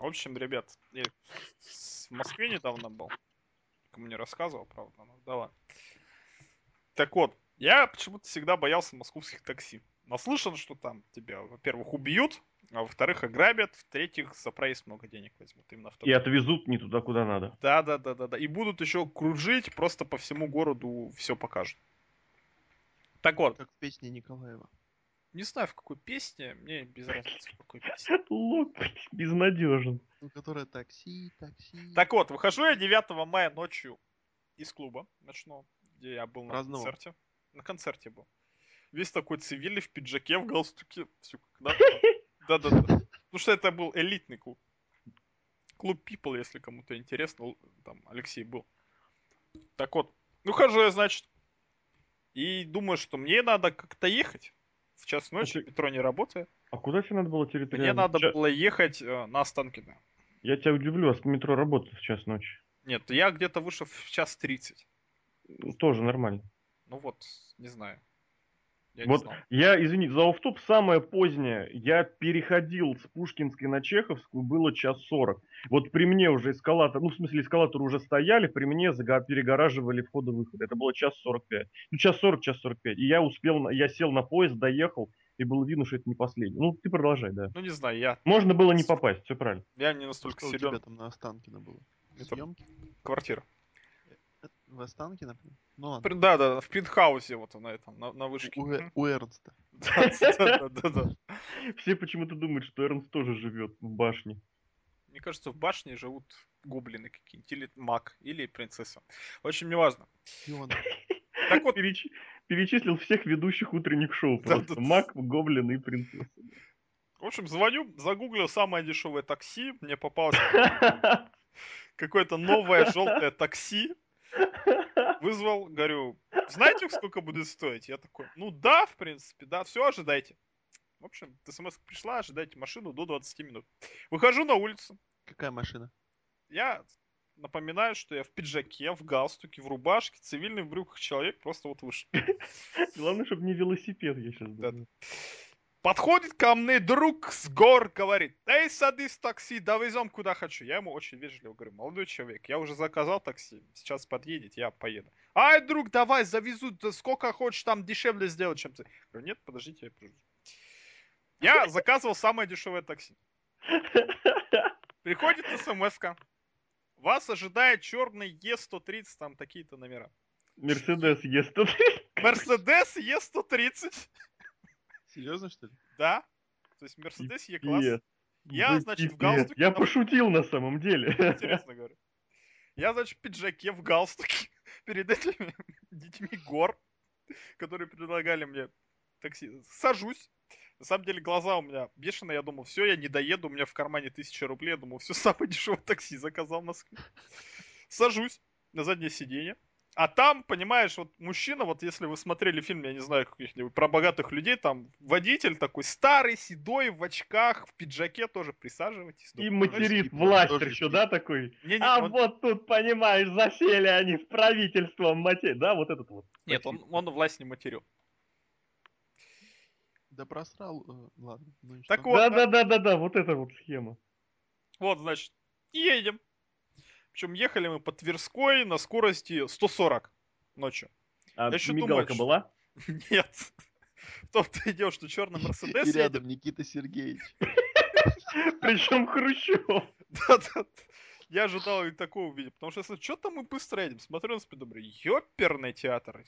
В общем, ребят, я в Москве недавно был. Кому не рассказывал, правда, но да ладно. Так вот, я почему-то всегда боялся московских такси. Наслышан, что там тебя, во-первых, убьют, а во-вторых, ограбят, в-третьих, за проезд много денег возьмут. Именно в И отвезут не туда, куда надо. Да, да, да, да, да. И будут еще кружить, просто по всему городу все покажут. Так вот, Как в песне Николаева. Не знаю в какой песне, мне без разницы в какой песне. Лук безнадежен. Ну, которая такси, такси. Так вот, выхожу я 9 мая ночью из клуба ночного, где я был на Праздновал? концерте. На концерте был. Весь такой цивильный, в пиджаке, в галстуке. Всё как надо. Да-да-да. Потому что это был элитный клуб. Клуб People, если кому-то интересно. Там Алексей был. Так вот, ну хожу я, значит. И думаю, что мне надо как-то ехать. В час ночи, ты- метро не работает. А куда тебе надо было Мне территориально? надо Ча- было ехать э, на Останкино. Я тебя удивлю, а метро работает в час ночи. Нет, я где-то вышел в час тридцать. Тоже нормально. Ну вот, не знаю. Я Вот я, извини, за оффтоп самое позднее. Я переходил с Пушкинской на Чеховскую, было час сорок. Вот при мне уже эскалатор, ну, в смысле, эскалаторы уже стояли, при мне зага- перегораживали входы-выходы. Это было час сорок пять. Ну, час сорок, час сорок пять. И я успел, на- я сел на поезд, доехал, и было видно, что это не последний. Ну, ты продолжай, да. Ну не знаю, я, Можно было не попасть, все правильно. я не настолько Что у силен. тебя там на Останкино было? Это- Съемки? Квартира. В Останкино? прям? Ну ладно. При- Да, да, в пентхаусе вот на этом, на, на вышке. У, у Эрнста. Да, да, да, да. Все почему-то думают, что Эрнст тоже живет в башне. Мне кажется, в башне живут гоблины какие-нибудь, или маг, или принцесса. В общем, неважно. Так вот, Переч- Перечислил всех ведущих утренних шоу Да, просто. да. Мак, Гоблин и Принцесса. в общем, звоню, загуглил самое дешевое такси, мне попалось какое-то новое желтое такси, вызвал, говорю, знаете, сколько будет стоить? Я такой, ну да, в принципе, да, все, ожидайте. В общем, смс пришла, ожидайте машину до 20 минут. Выхожу на улицу, Какая машина? я напоминаю, что я в пиджаке, в галстуке, в рубашке, цивильный в брюках человек просто вот вышел. Главное, чтобы не велосипед, я сейчас думаю. Подходит ко мне друг с гор, говорит, эй, садись в такси, довезем куда хочу. Я ему очень вежливо говорю, молодой человек, я уже заказал такси, сейчас подъедет, я поеду. Ай, друг, давай, завезу, да сколько хочешь, там дешевле сделать, чем ты. Говорю, нет, подождите, я подожду. Я заказывал самое дешевое такси. Приходит смс -ка. Вас ожидает черный Е130, там такие-то номера. Мерседес ест. Мерседес Е130, Серьезно, что ли? да. То есть Мерседес Е-класс. Я, Вы значит, в галстуке Я пошутил на самом деле. Интересно говорю. Я, значит, в пиджаке, в галстуке, перед этими детьми гор, которые предлагали мне такси, сажусь. На самом деле глаза у меня бешеные, я думал, все, я не доеду, у меня в кармане тысяча рублей, я думал, все, самое дешевое такси заказал в Москве. Сажусь на заднее сиденье, а там, понимаешь, вот мужчина, вот если вы смотрели фильм, я не знаю, каких-нибудь про богатых людей, там водитель такой старый, седой, в очках, в пиджаке тоже присаживайтесь. И Ну, материт тоже еще, да, такой? не- не- А он- вот тут, понимаешь, засели они с правительством матерь. Да, вот этот вот. Нет, он, он власть не материл. Да просрал. э, ладно. Ну Так что? вот, да. Да-да-да-да-да, вот эта вот схема. Вот, значит, едем. Причем ехали мы по Тверской на скорости 140 ночью. А Я ещё мигалка думаю, была? Нет. В том-то и дело, что черный Мерседес И рядом Никита Сергеевич. Причем Хрущев. Да-да. Я ожидал и такого увидеть. Потому что если что-то мы быстро едем. Смотрю на спидометр. Ёперный театр.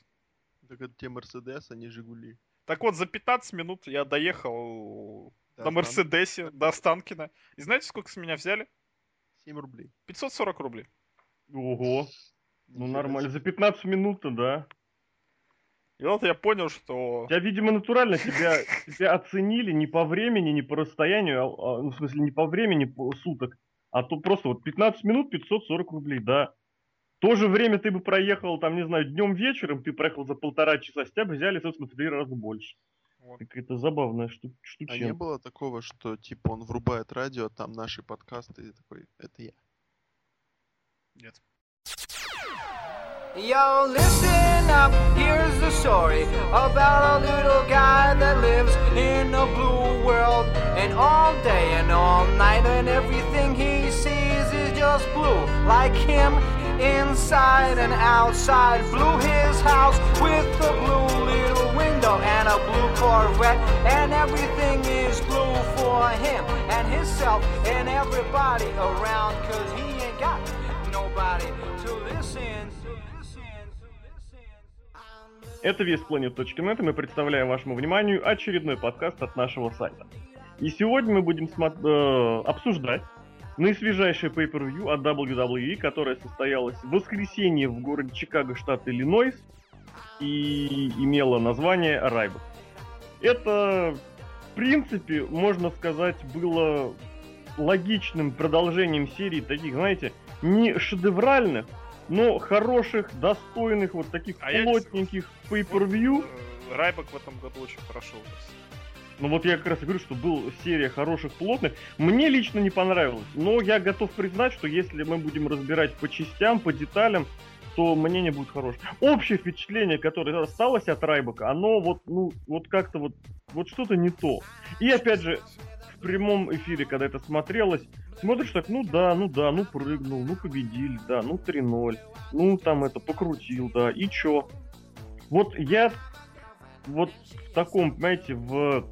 Так это те Мерседес, а не Жигули. Так вот, за 15 минут я доехал Да, на Мерседесе до Останкина. И знаете, сколько с меня взяли? 7 рублей. 540 рублей. Ого. Ну нормально. За 15 минут-то, да. И вот я понял, что... Тебя, видимо, натурально тебя, тебя оценили не по времени, не по расстоянию, а- а, ну, в смысле, не по времени по суток, а то просто вот 15 минут 540 рублей, да. То же время ты бы проехал, там, не знаю, днем вечером, ты проехал за полтора часа, с тебя бы взяли, собственно, в три раза больше. Вот. Какая-то забавная шту- А штучка. не было такого, что типа он врубает радио, а там наши подкасты и такой, это я. Нет. Yo, listen up, here's the story about a little guy that lives in a blue world. And all day and all night, and everything he just blue, like him inside and outside. Blew his house with a blue little window and a blue Corvette, and everything is blue for him and himself and everybody around, cause he ain't got nobody to listen. Это весьplanet.net, и мы представляем вашему вниманию очередной подкаст от нашего сайта. И сегодня мы будем э, обсуждать наисвежайшее pay-per-view от WWE, которое состоялось в воскресенье в городе Чикаго, штат Иллинойс, и имело название Райбок. Это, в принципе, можно сказать, было логичным продолжением серии таких, знаете, не шедевральных, но хороших, достойных, вот таких А я- плотненьких pay-per-view. Э, Райбок в этом году очень хорошо удался. Ну вот я как раз и говорю, что был серия хороших, плотных. Мне лично не понравилось, но я готов признать, что если мы будем разбирать по частям, по деталям, то мнение будет хорошее. Общее впечатление, которое осталось от Райбока, оно вот, ну, вот как-то вот, вот что-то не то. И опять же, в прямом эфире, когда это смотрелось, смотришь так, ну да, ну да, ну прыгнул, ну победили, да, ну 3-0, ну там это, покрутил, да, и чё? Вот я вот в таком, понимаете, в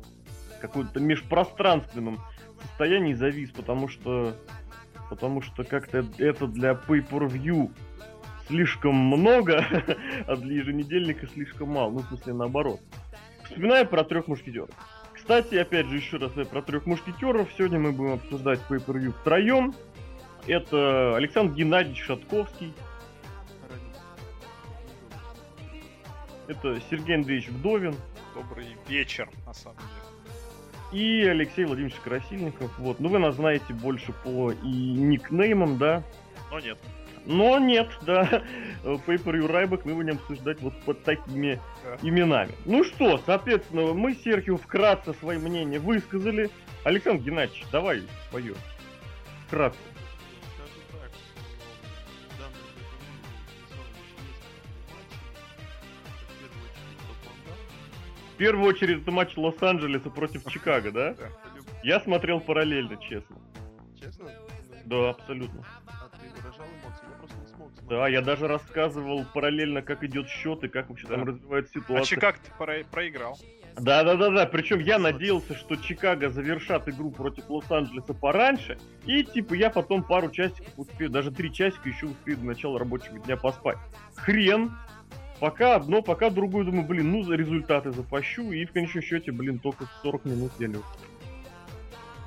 каком-то межпространственном состоянии завис, потому что потому что как-то это для pay-per-view слишком много, а для еженедельника слишком мало. Ну, в смысле, наоборот. Вспоминаю про трех мушкетеров. Кстати, опять же, еще раз я про трех мушкетеров. Сегодня мы будем обсуждать pay-per-view втроем. Это Александр Геннадьевич Шатковский, это Сергей Андреевич Вдовин, Добрый вечер, на самом деле. и Алексей Владимирович Красильников. Вот, ну вы нас знаете больше по и никнеймам, да. Но нет. Но нет, да. Paper Райбок мы будем обсуждать вот под такими Да. именами. Ну что, соответственно, мы Серхио вкратце свои мнения высказали. Александр Геннадьевич, давай свое. Вкратце. В первую очередь это матч Лос-Анджелеса против Чикаго, да? Я смотрел параллельно, честно. Честно? Да, абсолютно. А ты выражал эмоции? Я просто не смог смотреть. Да, я даже рассказывал параллельно, как идет счет и как вообще там Да. развивается А ситуация. Чикаго ты про- проиграл. Да, да, да, да. Причем я надеялся, что Чикаго завершат игру против Лос-Анджелеса пораньше. И типа я потом пару часиков успею, даже три часика еще успею до начала рабочего дня поспать. Хрен. Пока одно, пока другое, думаю, блин, ну за результаты запащу. И в конечном счете, блин, только в 40 минут я лег.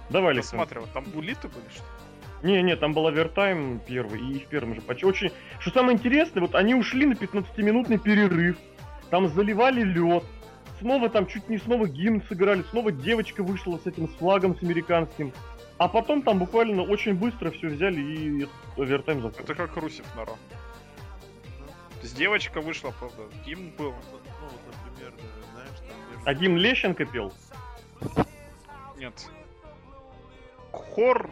Давай, Александр. Посмотрел, там булиты были, что ли? Не, не, там был овертайм первый, и в первом же матче. Очень... Что самое интересное, вот они ушли на 15-минутный перерыв, там заливали лед, снова там чуть не снова гимн сыграли, снова девочка вышла с этим с флагом, с американским. А потом там буквально очень быстро все взяли и этот овертайм закончили. Это как Русев на Ро. То есть девочка вышла, правда, гимн был. Ну, вот, например, знаешь, там. А Дим Лещенко пел? Нет. Хор.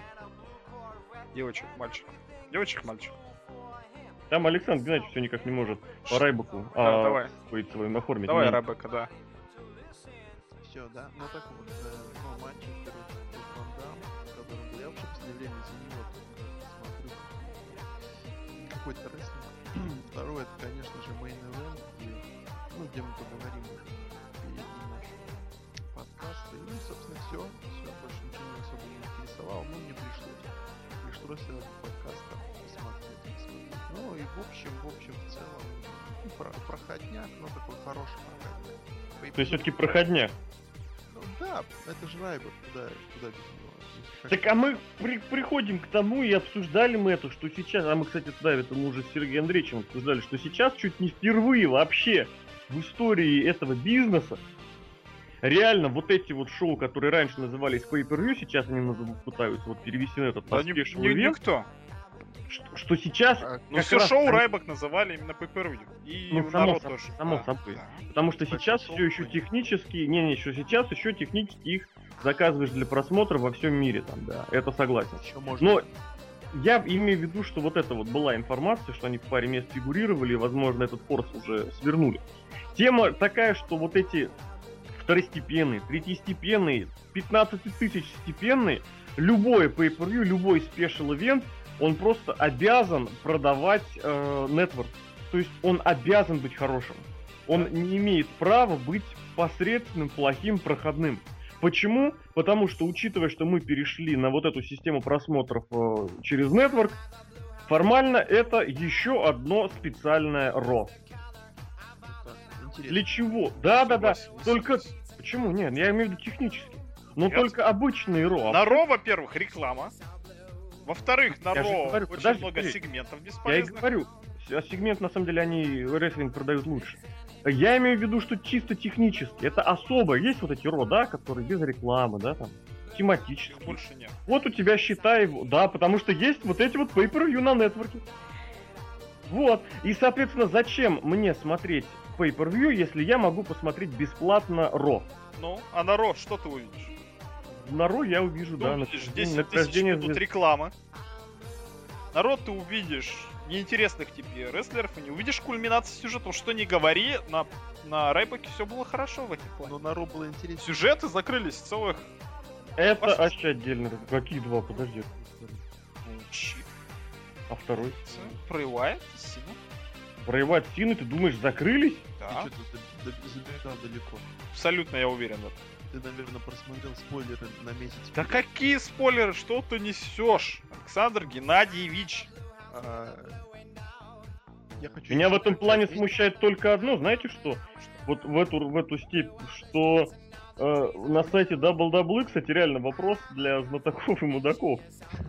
Девочек, мальчик. Девочек, мальчик. Там Александр Геннадьевич все никак не может по Райбаку Да, а, давай. своим оформить. Давай, Не- Ребекка, да. Все, да? Ну так вот, э, ну, Ван Дам, который был. Я вообще в последнее время за него только смотрю какой-то рестлинг. Второе, это, конечно же, Main Event, где, ну, где мы поговорим уже впереди наш подкаст. И, ну, собственно, все. Пришлось этот подкаст там посмотреть. посмотреть. Ну, и в общем, в общем, в целом, ну, про- проходняк, но такой хороший проходняк. То есть все-таки проходняк. Ну да, это же Райбер, куда, куда без него? Так а мы при- приходим к тому и обсуждали мы это, что сейчас, а мы, кстати, да, это мы уже с Сергеем Андреевичем обсуждали, что сейчас чуть не впервые вообще в истории этого бизнеса реально вот эти вот шоу, которые раньше назывались pay per view сейчас они назовут, пытаются вот перевести на этот Да век, никто. что, что сейчас, А, Ну все раз шоу Райбок называли именно первью. И Ну, само народ собой, тоже. само Да, собой. да. потому что Большинство сейчас все еще технически, не, не, что сейчас еще технически их заказываешь для просмотра во всем мире, там, да, это согласен. Еще можно. Но я имею в виду, что вот это вот была информация, что они в паре мест фигурировали, и, возможно, этот форс уже свернули. Тема такая, что вот эти второстепенные, третьестепенные, 15 тысяч степенные, любой pay per любой спешл ивент, он просто обязан продавать э, нетворк. То есть он обязан быть хорошим. Он не имеет права быть посредственным, плохим, проходным. Почему? Потому что, учитывая, что мы перешли на вот эту систему просмотров э, через нетворк, формально это еще одно специальное ро. Интересно. Для чего? Да, да, да. Только почему? Нет, я имею в виду технически. Но Я- только обычный ро. На Ро, во-первых, реклама. Во-вторых, на Я Ро говорю, очень подожди, много подожди. сегментов Я и бесполезных. говорю, а сегмент на самом деле они рестлинг продают лучше. Я имею в виду, что чисто технически. Это особо. Есть вот эти ро, да, которые без рекламы, да, там, тематические. Их больше нет. Вот у тебя считай, да, потому что есть вот эти вот pay-per-view на нетворке. Вот. И, соответственно, зачем мне смотреть pay-per-view, если я могу посмотреть бесплатно Ро? Ну, а на Ро что ты увидишь? На Ро я увижу, Ты да, увидишь на- 10 тысяч награждение минут звезд. рекламы. Народ ты увидишь неинтересных тебе рестлеров и не увидишь кульминации сюжета. Что не говори, на, на Райбаке все было хорошо в этих плане. Но на Ро было интересно. Сюжеты закрылись целых... Это Ваш- вообще отдельно. Какие два? Подожди. Ну, чип, А второй? Прорывает, сильно. Проевать Сины, ты думаешь, закрылись? Да, Ты далеко. абсолютно я уверен в этом. Ты, наверное, просмотрел спойлеры на месяц. Да вперед. какие спойлеры, что ты несешь? Александр Геннадьевич. А, Я хочу Меня в этом плане отметить- смущает только одно, знаете что? Вот в эту, в эту степь, что э, на сайте WW, кстати, реально вопрос для знатоков и мудаков.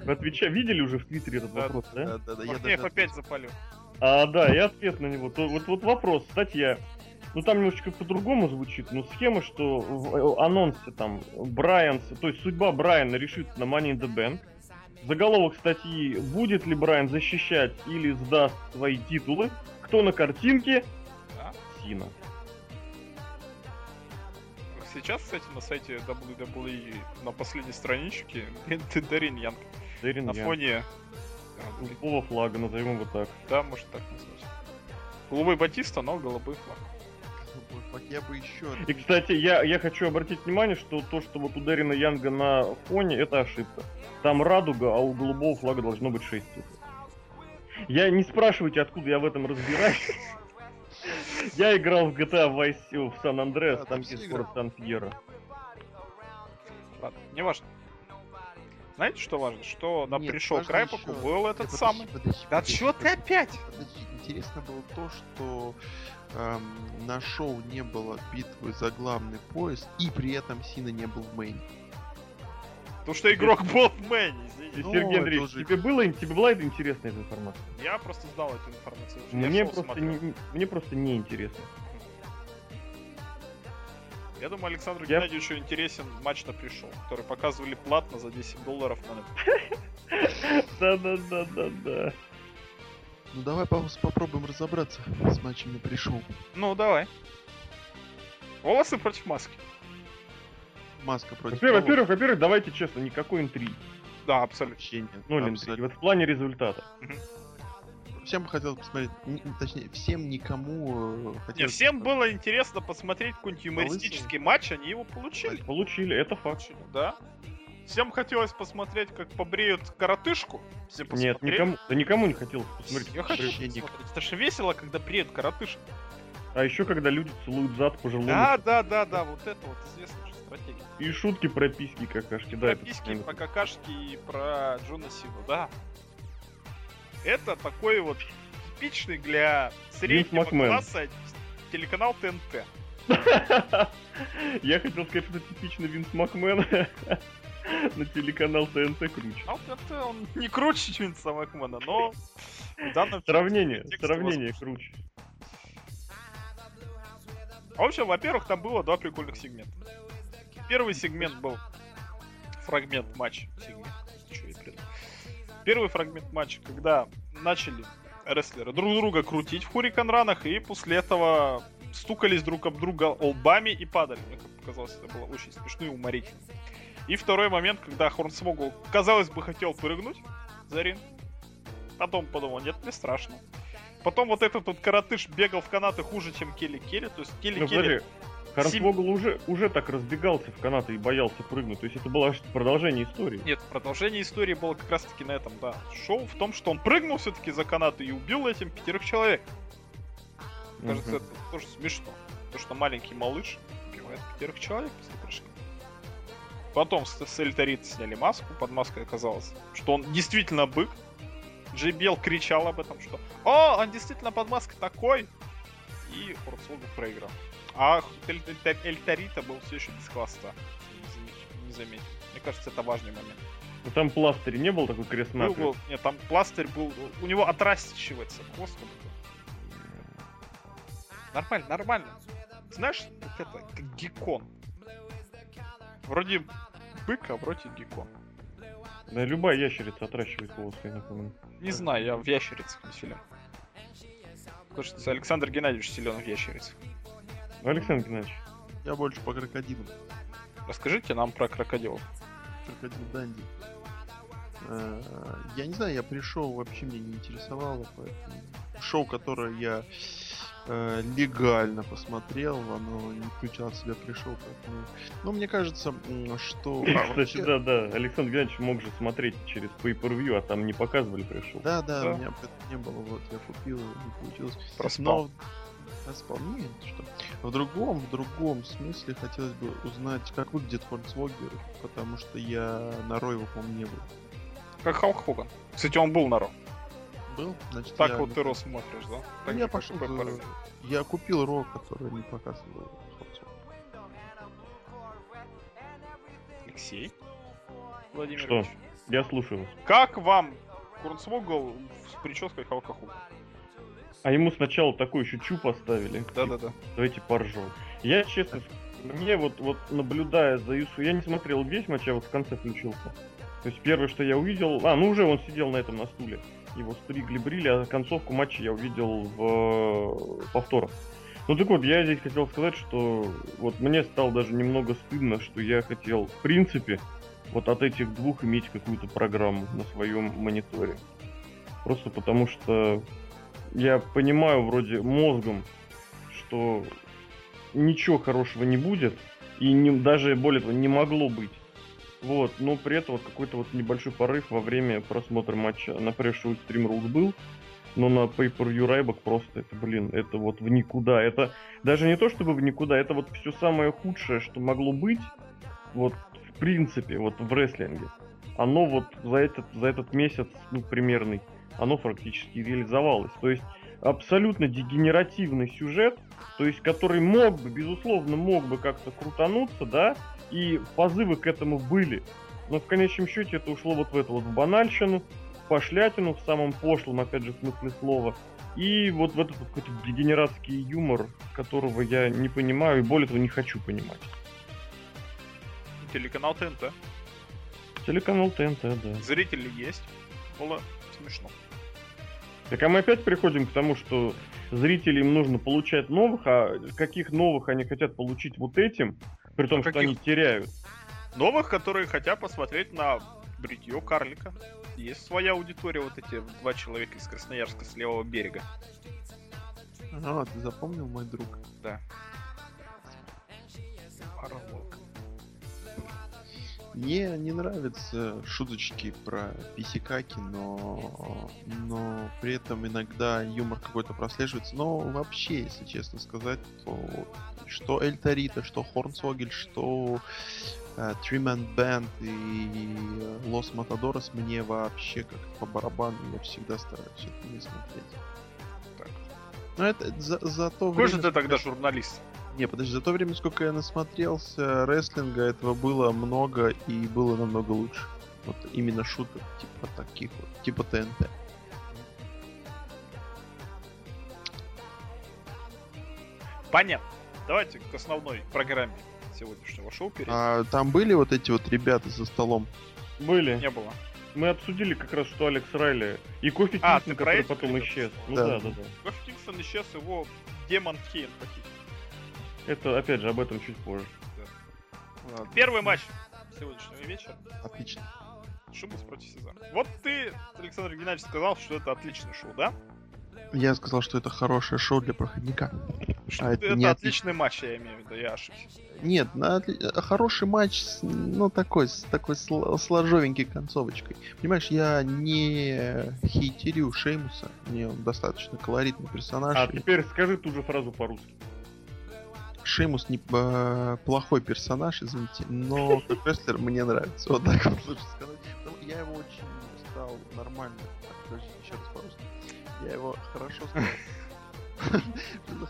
Вы отвеча... видели уже в Твиттере этот Да, вопрос, да? Да, да, да, я Махнеев даже опять запалил. А, да, и ответ на него. То, вот, вот вопрос, статья. Ну там немножечко по-другому звучит, но схема, что в э, анонсе там Брайан, то есть судьба Брайана решится на Money in the Bank. Заголовок статьи «Будет ли Брайан защищать или сдаст свои титулы?» Кто на картинке? Сина. Сейчас, кстати, на сайте WWE на последней страничке ты Дарин Янг Дерин на Янг. фоне... Голубого флага, назовем его так. Да, может так назвать. Голубой Батиста, но голубой флаг. Ой, фак, Я бы еще... И, кстати, я, я хочу обратить внимание, что то, что вот у Дерина Янга на фоне, это ошибка. Там радуга, а у голубого флага должно быть 6 цифр. Я не спрашивайте, откуда я в этом разбираюсь. Я играл в GTA Vice в Сан-Андреас, Да, там есть город Сан-Пьеро. Ладно, не важно. Знаете, что важно? Что на Нет, пришел к важно Райпаку ещё- был этот Подожди, самый... подожди, Да подожди, чё ты опять? подожди. Интересно было то, что эм, на шоу не было битвы за главный пояс, и при этом Сина не был в мейне. Потому что игрок был в Мэне, извините. Ну, Сергей это Андреевич, тебе, было, тебе была эта интересная эта информация? Я просто знал эту информацию. Мне просто, не, мне просто не интересно. Я думаю, Александру Я- Геннадьевичу интересен матч на пришел, который показывали платно за 10 долларов на. Да-да-да-да-да. Ну давай по- попробуем разобраться с матчами пришел. Ну, давай. Волосы против маски. Маска против Во-первых, волос. во-первых, во-первых, давайте честно, никакой интриги. Да, абсолютно. Вообще нет. Ноль интриги. абсолютно. Вот в плане результата. Всем хотел посмотреть, точнее, всем никому э, Не, хотелось всем было интересно посмотреть какой-нибудь юмористический матч, они его получили. Получили, это факт. Да. Всем хотелось посмотреть, как побреют коротышку. Все Нет, никому, да никому не хотелось посмотреть. Я хочу посмотреть. Это же весело, когда бреют коротышку. А еще когда люди целуют зад пожилому. Да, да, да, да, вот это вот известная же стратегия. И шутки про письки какашки, да. Про письки, про какашки и про Джона Сину, да. Это такой вот типичный для среднего класса телеканал ТНТ. Я хотел сказать, что типичный Винс Макмен на телеканал ТНТ круче. А вот это он не круче Винса Макмена, но в данном Сравнение, сравнение круче. В общем, во-первых, там было два прикольных сегмента. Первый сегмент был фрагмент матча. Сегмент. Первый фрагмент матча, когда начали рестлеры друг друга крутить в хурикан-ранах, и после этого стукались друг об друга лбами и падали. Мне как показалось, это было очень смешно и уморительно. И второй момент, когда Хорнсмогл, казалось бы, хотел прыгнуть за ринг. Потом подумал, нет, мне страшно. Потом вот этот вот коротыш бегал в канаты хуже, чем Келли Келли. То есть Келли Ну Келли подожди, Харнсвогл уже, уже так разбегался в канаты и боялся прыгнуть. То есть это было продолжение истории. Нет, продолжение истории было как раз таки на этом, да. Шоу в том, что он прыгнул все-таки за канаты и убил этим пятерых человек. Кажется, Мгм. это тоже смешно. То, что маленький малыш убивает пятерых человек после прыжка. Потом с, с Эльторита сняли маску, под маской оказалось, что он действительно бык. JBL кричал об этом, что «О, он действительно под маской такой!» И Хорцвогл проиграл. А Эль- Эль- Эльторита был все еще без хвоста. Не заметил. Мне кажется, это важный момент. Ну, Там пластырь не был такой крест Был, был, нет, там пластырь был, у него отращивается хвост. Нормально, нормально. Знаешь, вот это, как геккон. Вроде бык, а вроде геккон. Да, любая ящерица отращивает волосы, я напомню. Не знаю, я в ящерицах не силен. Кажется, Александр Геннадьевич силен в ящерицах. Александр Геннадьевич, Я больше по крокодилам. Расскажите нам про крокодилов. Крокодил Данди. Э, Я не знаю, я пришел, вообще меня не интересовало, поэтому шоу, которое я э, легально посмотрел, оно не включал в себя пришел, поэтому... Ну, мне кажется, что... а, Кстати, вообще- да, да, Александр Геннадьевич мог же смотреть через pay-per-view, а там не показывали пришел. Да, да, Да. у меня не было, вот, я купил, не получилось. Проспал. Но ты что. В другом, в другом смысле хотелось бы узнать, как выглядит Хорнсвогер, потому что я на Ро его, по-моему, не был. Как Халк Хоган. Кстати, он был на Ро. Был? Значит, Так я вот не ты. Ро смотришь, да? Ну, Так я же, как пошел за-. Я купил Ро, который не показывал. Алексей Владимирович. Я слушаю вас. Как вам Курнсвогл с прической Халка Хогана? А ему сначала такой еще чу поставили. Да-да-да. Давайте поржем. Я, честно, мне вот, вот наблюдая за Юсу, я не смотрел весь матч, я вот в конце включился. То есть первое, что я увидел... А, ну уже он сидел на этом на стуле. Его стригли, брили, а концовку матча я увидел в э, повторах. Ну так вот, я здесь хотел сказать, что вот мне стало даже немного стыдно, что я хотел, в принципе, вот от этих двух иметь какую-то программу на своем мониторе. Просто потому что я понимаю вроде мозгом, что ничего хорошего не будет, и не, даже более того, не могло быть. Вот, но при этом вот какой-то вот небольшой порыв во время просмотра матча на Extreme Rules был, но на Pay-Per-View Ryback просто это, блин, это вот в никуда. Это даже не то чтобы в никуда, это вот все самое худшее, что могло быть, вот в принципе, вот в рестлинге. Оно вот за этот, за этот месяц, ну, примерный, оно практически реализовалось. То есть абсолютно дегенеративный сюжет, то есть который мог бы, безусловно, мог бы как-то крутануться, да, и позывы к этому были. Но в конечном счете это ушло вот в эту вот в банальщину, в пошлятину, в самом пошлом, опять же, смысле слова. И вот в этот вот какой-то дегенератский юмор, которого я не понимаю и более того не хочу понимать. Телеканал ТНТ. Телеканал ТНТ, да. Зрители есть. Было смешно. Так а мы опять приходим к тому, что зрителям нужно получать новых, а каких новых они хотят получить вот этим, при том, А что каких? они теряют. Новых, которые хотят посмотреть на бритье карлика. Есть своя аудитория, вот эти два человека из Красноярска с левого берега. А, ты запомнил, мой друг? Пароволк. Мне не нравятся шуточки про писикаки, но, но при этом иногда юмор какой-то прослеживается. Но вообще, если честно сказать, то что Эль Тарита, что Хорнсвогель, что э, Three Man Band и Лос Матадорос мне вообще как по барабану, я всегда стараюсь это не смотреть. Так. Но это за, за то Какой же время, ты тогда журналист? Не, подожди, за то время, сколько я насмотрелся рестлинга, этого было много и было намного лучше. Вот именно шуток типа таких вот, типа ТНТ. Понятно. Давайте к основной программе сегодняшнего шоу перейдем. А там были вот эти вот ребята за столом? Были. Не было. Мы обсудили как раз, что Алекс Райли и Кофи А, Кингстон, который потом ребят? исчез. Ну Да. да, да, да. Кофи Кингстон исчез, его демон Кейн похитил. Это, опять же, об этом чуть позже. Ладно, Первый матч сегодняшнего вечера. отлично. Шубус против Сезара. Вот ты, Александр Геннадьевич, сказал, что это отличное шоу, да? Я сказал, что это хорошее шоу для проходника. Что А это это не отличный матч, я имею в виду, я ошибся. Нет, на отли- хороший матч, с, ну такой, с такой сл- сложовенькой концовочкой. Понимаешь, я не хейтерю Шеймуса, мне он достаточно колоритный персонаж. А и теперь скажи ту же фразу по-русски. Шеймус не э, плохой персонаж, извините, но как рестлер мне нравится. Вот так вот лучше сказать. Потому я его очень стал нормально. Так, подожди, еще раз по-русски. Я его хорошо стал.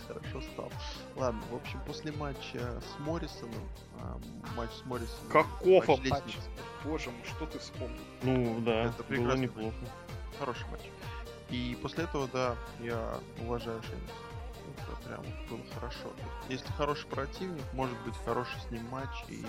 Хорошо стал? Ладно, в общем, после матча с Моррисоном, а, матч с Моррисоном... Каков матч Боже мой, что ты вспомнил? Ну да, Это было неплохо. Хороший матч. И после этого, да, я уважаю Шеймуса. Это прям было хорошо. То есть, Если хороший противник, может быть хороший с ним матч, и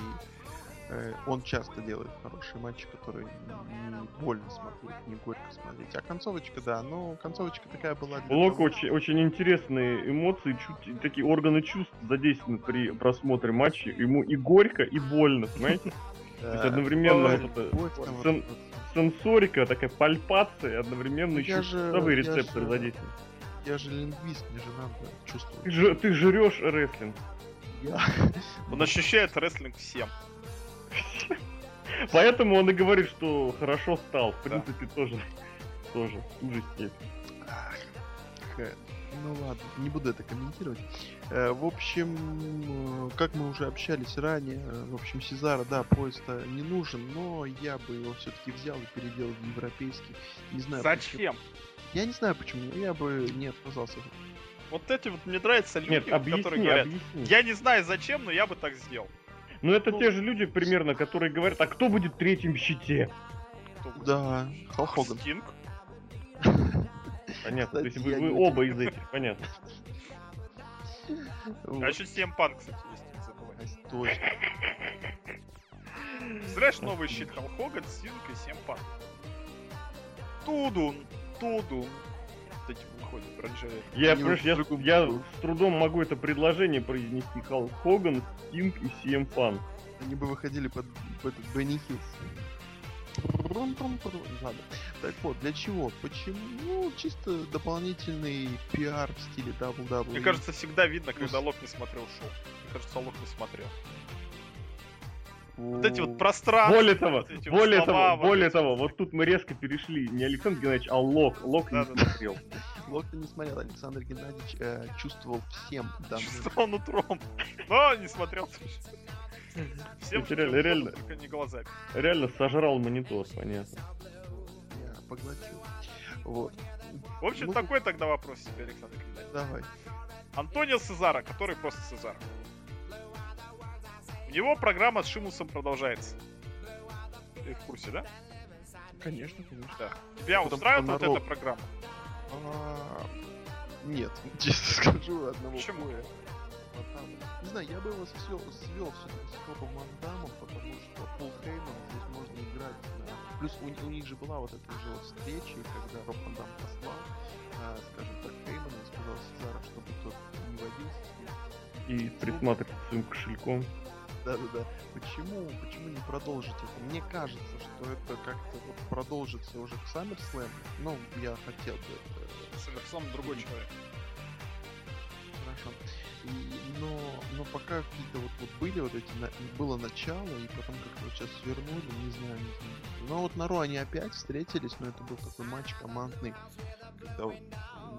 э, он часто делает хорошие матчи, которые не больно смотреть, не горько смотреть. А концовочка, да, ну, концовочка такая была Блок того- очень, очень интересные эмоции, чуть, такие органы чувств задействованы при просмотре матча. Ему и горько, и больно, понимаете? Да, есть одновременно. Сенсорика, такая пальпация, одновременно Ну, еще рецепторы задействованы. Я же лингвист, мне же надо Ты, чувствовать. ж- ты жрешь рестлинг. Я... Он ощущает рестлинг всем. Поэтому он и говорит, что хорошо стал. В Да. принципе, тоже. Тоже. в ту же степень. Ах, х- Ну ладно, не буду это комментировать. Э, В общем, э, как мы уже общались ранее, э, в общем, Сезара, да, поезд-то не нужен, но я бы его все-таки взял и переделал в европейский. Не знаю. почему. Я не знаю почему, но я бы не отказался. Вот эти вот мне нравятся люди, Нет, которые объясни, говорят. объясни. Я не знаю зачем, но я бы так сделал. Ну это Ну, те же люди примерно, которые говорят, а кто будет третьим в щите? Будет? Да, Халк Хоган. Стинг? Понятно, то есть вы, оба из этих, понятно. А еще CM Punk, кстати, есть, не забывай. А, Точно. Представляешь, новый щит Халк Хоган, Стинг и CM Punk. Тудун, Оранжевые. Я, Они понимаешь, я, я с трудом могу это предложение произнести. Халк Хоган, Стинг и CM Punk. Они бы выходили под, под этот Бенни Хиллс. Ладно. Так вот, для чего? Почему? Ну, чисто дополнительный пиар в стиле WWE. Мне кажется, всегда видно, когда Лок не смотрел шоу. Мне кажется, Лок не смотрел. Вот эти вот пространства. Более того, вот эти вот более слова, того, вот более того, вот- тут мы резко перешли не Александр Геннадьевич, а Лок. Лок не Да-да-да. смотрел. Лок-то не смотрел, Александр Геннадьевич э, чувствовал всем данным. Чувствовал нутром. Но не смотрел. Всем Это реально- реально. только не глазами. Реально сожрал монитор, понятно. Я поглотил. Вот. В общем, Ну, такой тогда вопрос себе, Александр Геннадьевич. Давай. Антонио Сезара, который просто Сезар. У него программа с Шимусом продолжается. Ты в курсе, да? Конечно, конечно. Да. Тебя Потом устраивает вот народ. эта программа? А, Нет, честно скажу, одного Почему? боя. Не знаю, я бы его свел, свел все-таки с Робом Ван Дамом, потому что Пол Хейман здесь можно играть на... Плюс у, у них же была вот эта же вот встреча, когда Роб Ван Дам послал, а, скажем так, Хеймана и сказал Сезара, чтобы тот не водился с ним. И присматривать за своим кошельком. Да-да-да. Почему, почему не продолжить это? Мне кажется, что это как-то вот продолжится уже к SummerSlam. Ну, я хотел бы это Совершенно другой человек. Хорошо. И- но, но пока какие-то вот, вот были вот эти, на- было начало, и потом как-то вот сейчас свернули, не знаю, не знаю. Но вот на Ро они опять встретились, но это был такой матч командный, когда вот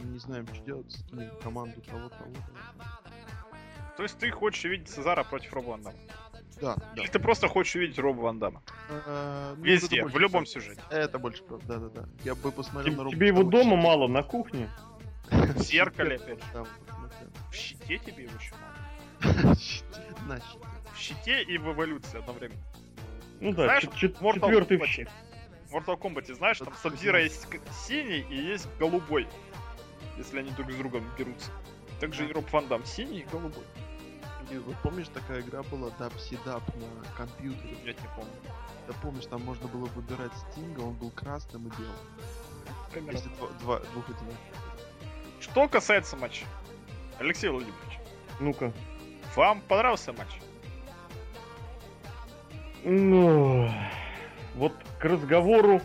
не знаем, что делать, скинем команду того, того, того. То есть ты хочешь увидеть Сезара против Роба Ван Дамма? Да, да. Или ты просто хочешь увидеть Роба Ван Дамма? Э, ну, Везде, в больше любом правда. сюжете. Это больше правда, да-да-да. Я бы посмотрел Тебе, на Роба тебе его дома Дамма мало, на кухне? В зеркале, опять же. В щите тебе его еще мало. В щите и в эволюции одновременно. Ну да, Знаешь, четвертый в щит. В Mortal Kombat, знаешь, там Сабзира есть синий и есть голубой. Если они друг с другом берутся. Также и Роб Ван Дам синий и голубой. И вот помнишь, такая игра была Дабсидап на компьютере? Я не помню. Да помнишь, там можно было выбирать Стинга, он был красным и белым. Примерно. Если два, два- двух одинаковых. Что касается матча. Алексей Владимирович, Ну-ка. вам понравился матч? Ну, вот к разговору,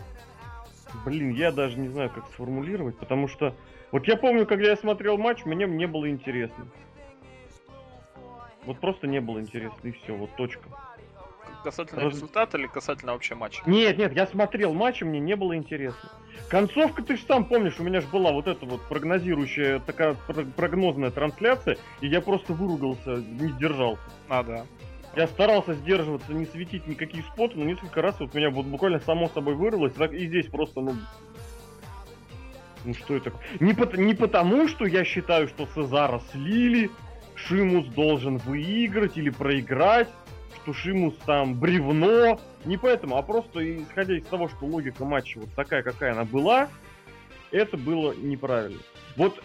блин, я даже не знаю, как сформулировать, потому что вот я помню, когда я смотрел матч, мне не было интересно. Вот просто не было интересно, и все, вот точка. Касательно Раз- результата или касательно вообще матча? Нет, нет, я смотрел матч, и мне не было интересно. Концовка, ты же сам помнишь, у меня же была вот эта вот прогнозирующая, такая про- прогнозная трансляция, и я просто выругался, не сдержался. А, да. Я старался сдерживаться, не светить никакие споты, но несколько раз вот меня вот буквально само собой вырвалось, так и здесь просто, ну... Ну что это? Не, пот- не потому, что я считаю, что Сезара слили, Шимус должен выиграть или проиграть, что Шимус там бревно. Не поэтому, а просто исходя из того, что логика матча вот такая, какая она была, это было неправильно. Вот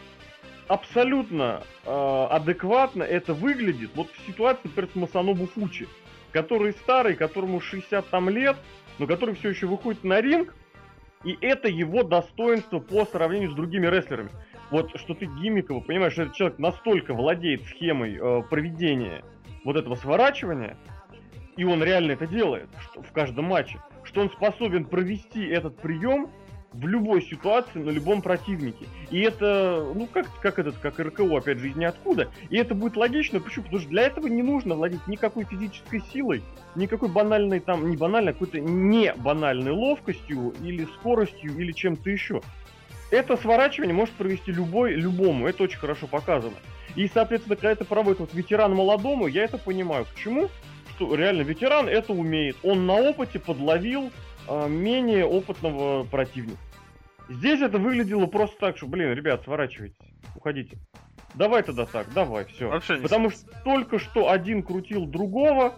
абсолютно э, адекватно это выглядит вот в ситуации, например, с Масанобу Фучи, который старый, которому 60 там лет, но который все еще выходит на ринг, и это его достоинство по сравнению с другими рестлерами. Вот что ты гиммиково понимаешь, что этот человек настолько владеет схемой э, проведения вот этого сворачивания, и он реально это делает что, в каждом матче, что он способен провести этот прием в любой ситуации, на любом противнике. И это, ну, как, как этот, как РКО, опять же, из ниоткуда. И это будет логично. Почему? Потому что для этого не нужно владеть никакой физической силой, никакой банальной там, не банальной, а какой-то не банальной ловкостью или скоростью или чем-то еще. Это сворачивание может провести любой, любому. Это очень хорошо показано. И, соответственно, когда это проводит вот ветеран молодому, я это понимаю. Почему? Что реально ветеран это умеет. Он на опыте подловил а, менее опытного противника. Здесь это выглядело просто так, что, блин, ребят, сворачивайтесь, уходите. Давай тогда так, давай, все. Потому что только что один крутил другого,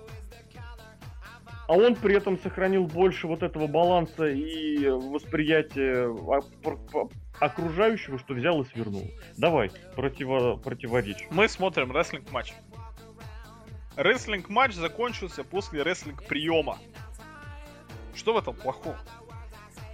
а он при этом сохранил больше вот этого баланса и восприятия пр- пр- окружающего, что взял и свернул. Давай, противо, противоречь. Мы смотрим рестлинг матч. Рестлинг матч закончился после рестлинг приема. Что в этом плохого?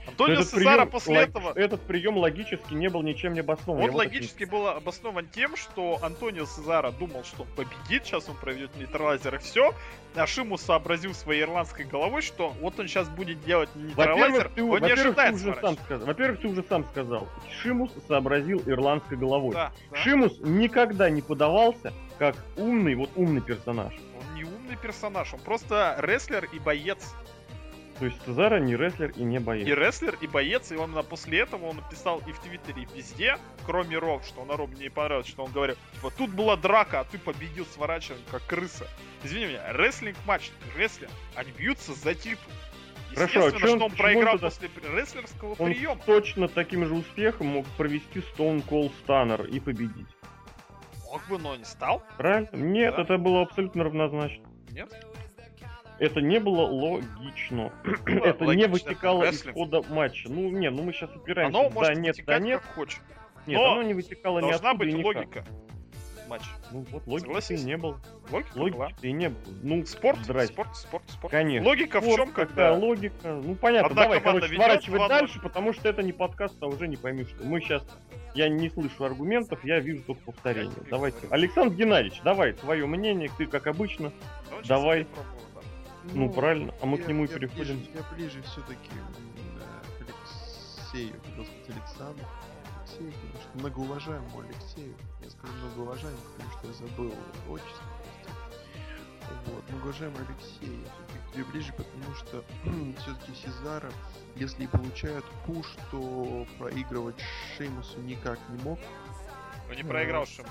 Антонио Этот Сезаро прием после лог- этого... Этот прием логически не был ничем не обоснован. Он Я вот это- логически был обоснован тем, что Антонио Сезаро думал, что он победит, сейчас он проведет нейтралайзер и все. А Шиму сообразил своей ирландской головой, что вот он сейчас будет делать не нейтралайзер, ты, он не во-первых, ты ожидает уже сам сказал. Во-первых, ты уже сам сказал. Шимус сообразил ирландской головой. Да, да. Шимус никогда не подавался как умный, вот умный персонаж. Он не умный персонаж, он просто рестлер и боец. То есть Цезара не рестлер и не боец. И рестлер, и боец, и он на- после этого он написал и в Твиттере, и везде, кроме Рок, что на Рок мне не понравилось, что он говорил, типа, тут была драка, а ты победил сворачиванием, как крыса. Извини меня, рестлинг матч, рестлер, они бьются за титул. Хорошо, а он- что он почему проиграл он тогда- после рестлерского Он приема. точно таким же успехом мог провести Stone Cold Stunner и победить. Мог бы, но не стал. Правильно? Нет, Да. это было абсолютно равнозначно. Нет? Это не было логично. Было это не вытекало из хода матча. Ну, не, ну мы сейчас упираемся. Оно да, может нет, да, нет. как хочет. Нет, но оно не вытекало ни Должна быть логика матча. Ну вот логики Согласись? не было. Логика была. Логики и не было. Ну, Спорт, здрасте. спорт, спорт, спорт. Конечно. Логика в Вот чем, какая когда... логика. Ну понятно, Одна давай, короче, сворачивать дальше, потому что это не подкаст, а уже не поймешь, что мы сейчас. Я не слышу аргументов, я вижу только повторение. Давайте. говорю. Александр Геннадьевич, давай, твое мнение, ты как обычно. Ну, давай. я да. Ну, правильно, а мы к я- нему и я переходим. Ближе, я ближе все-таки к Алексею, хотел сказать Александру. Алексею, конечно, многоуважаемому Алексею. Я скажу многоуважаемому, потому что я забыл отчество. Вот, многоуважаемый Алексей, я все-таки к тебе ближе, потому что все-таки Сезара, если и получает пуш, то проигрывать Шеймусу никак не мог. Но не Ну, проиграл Шимус.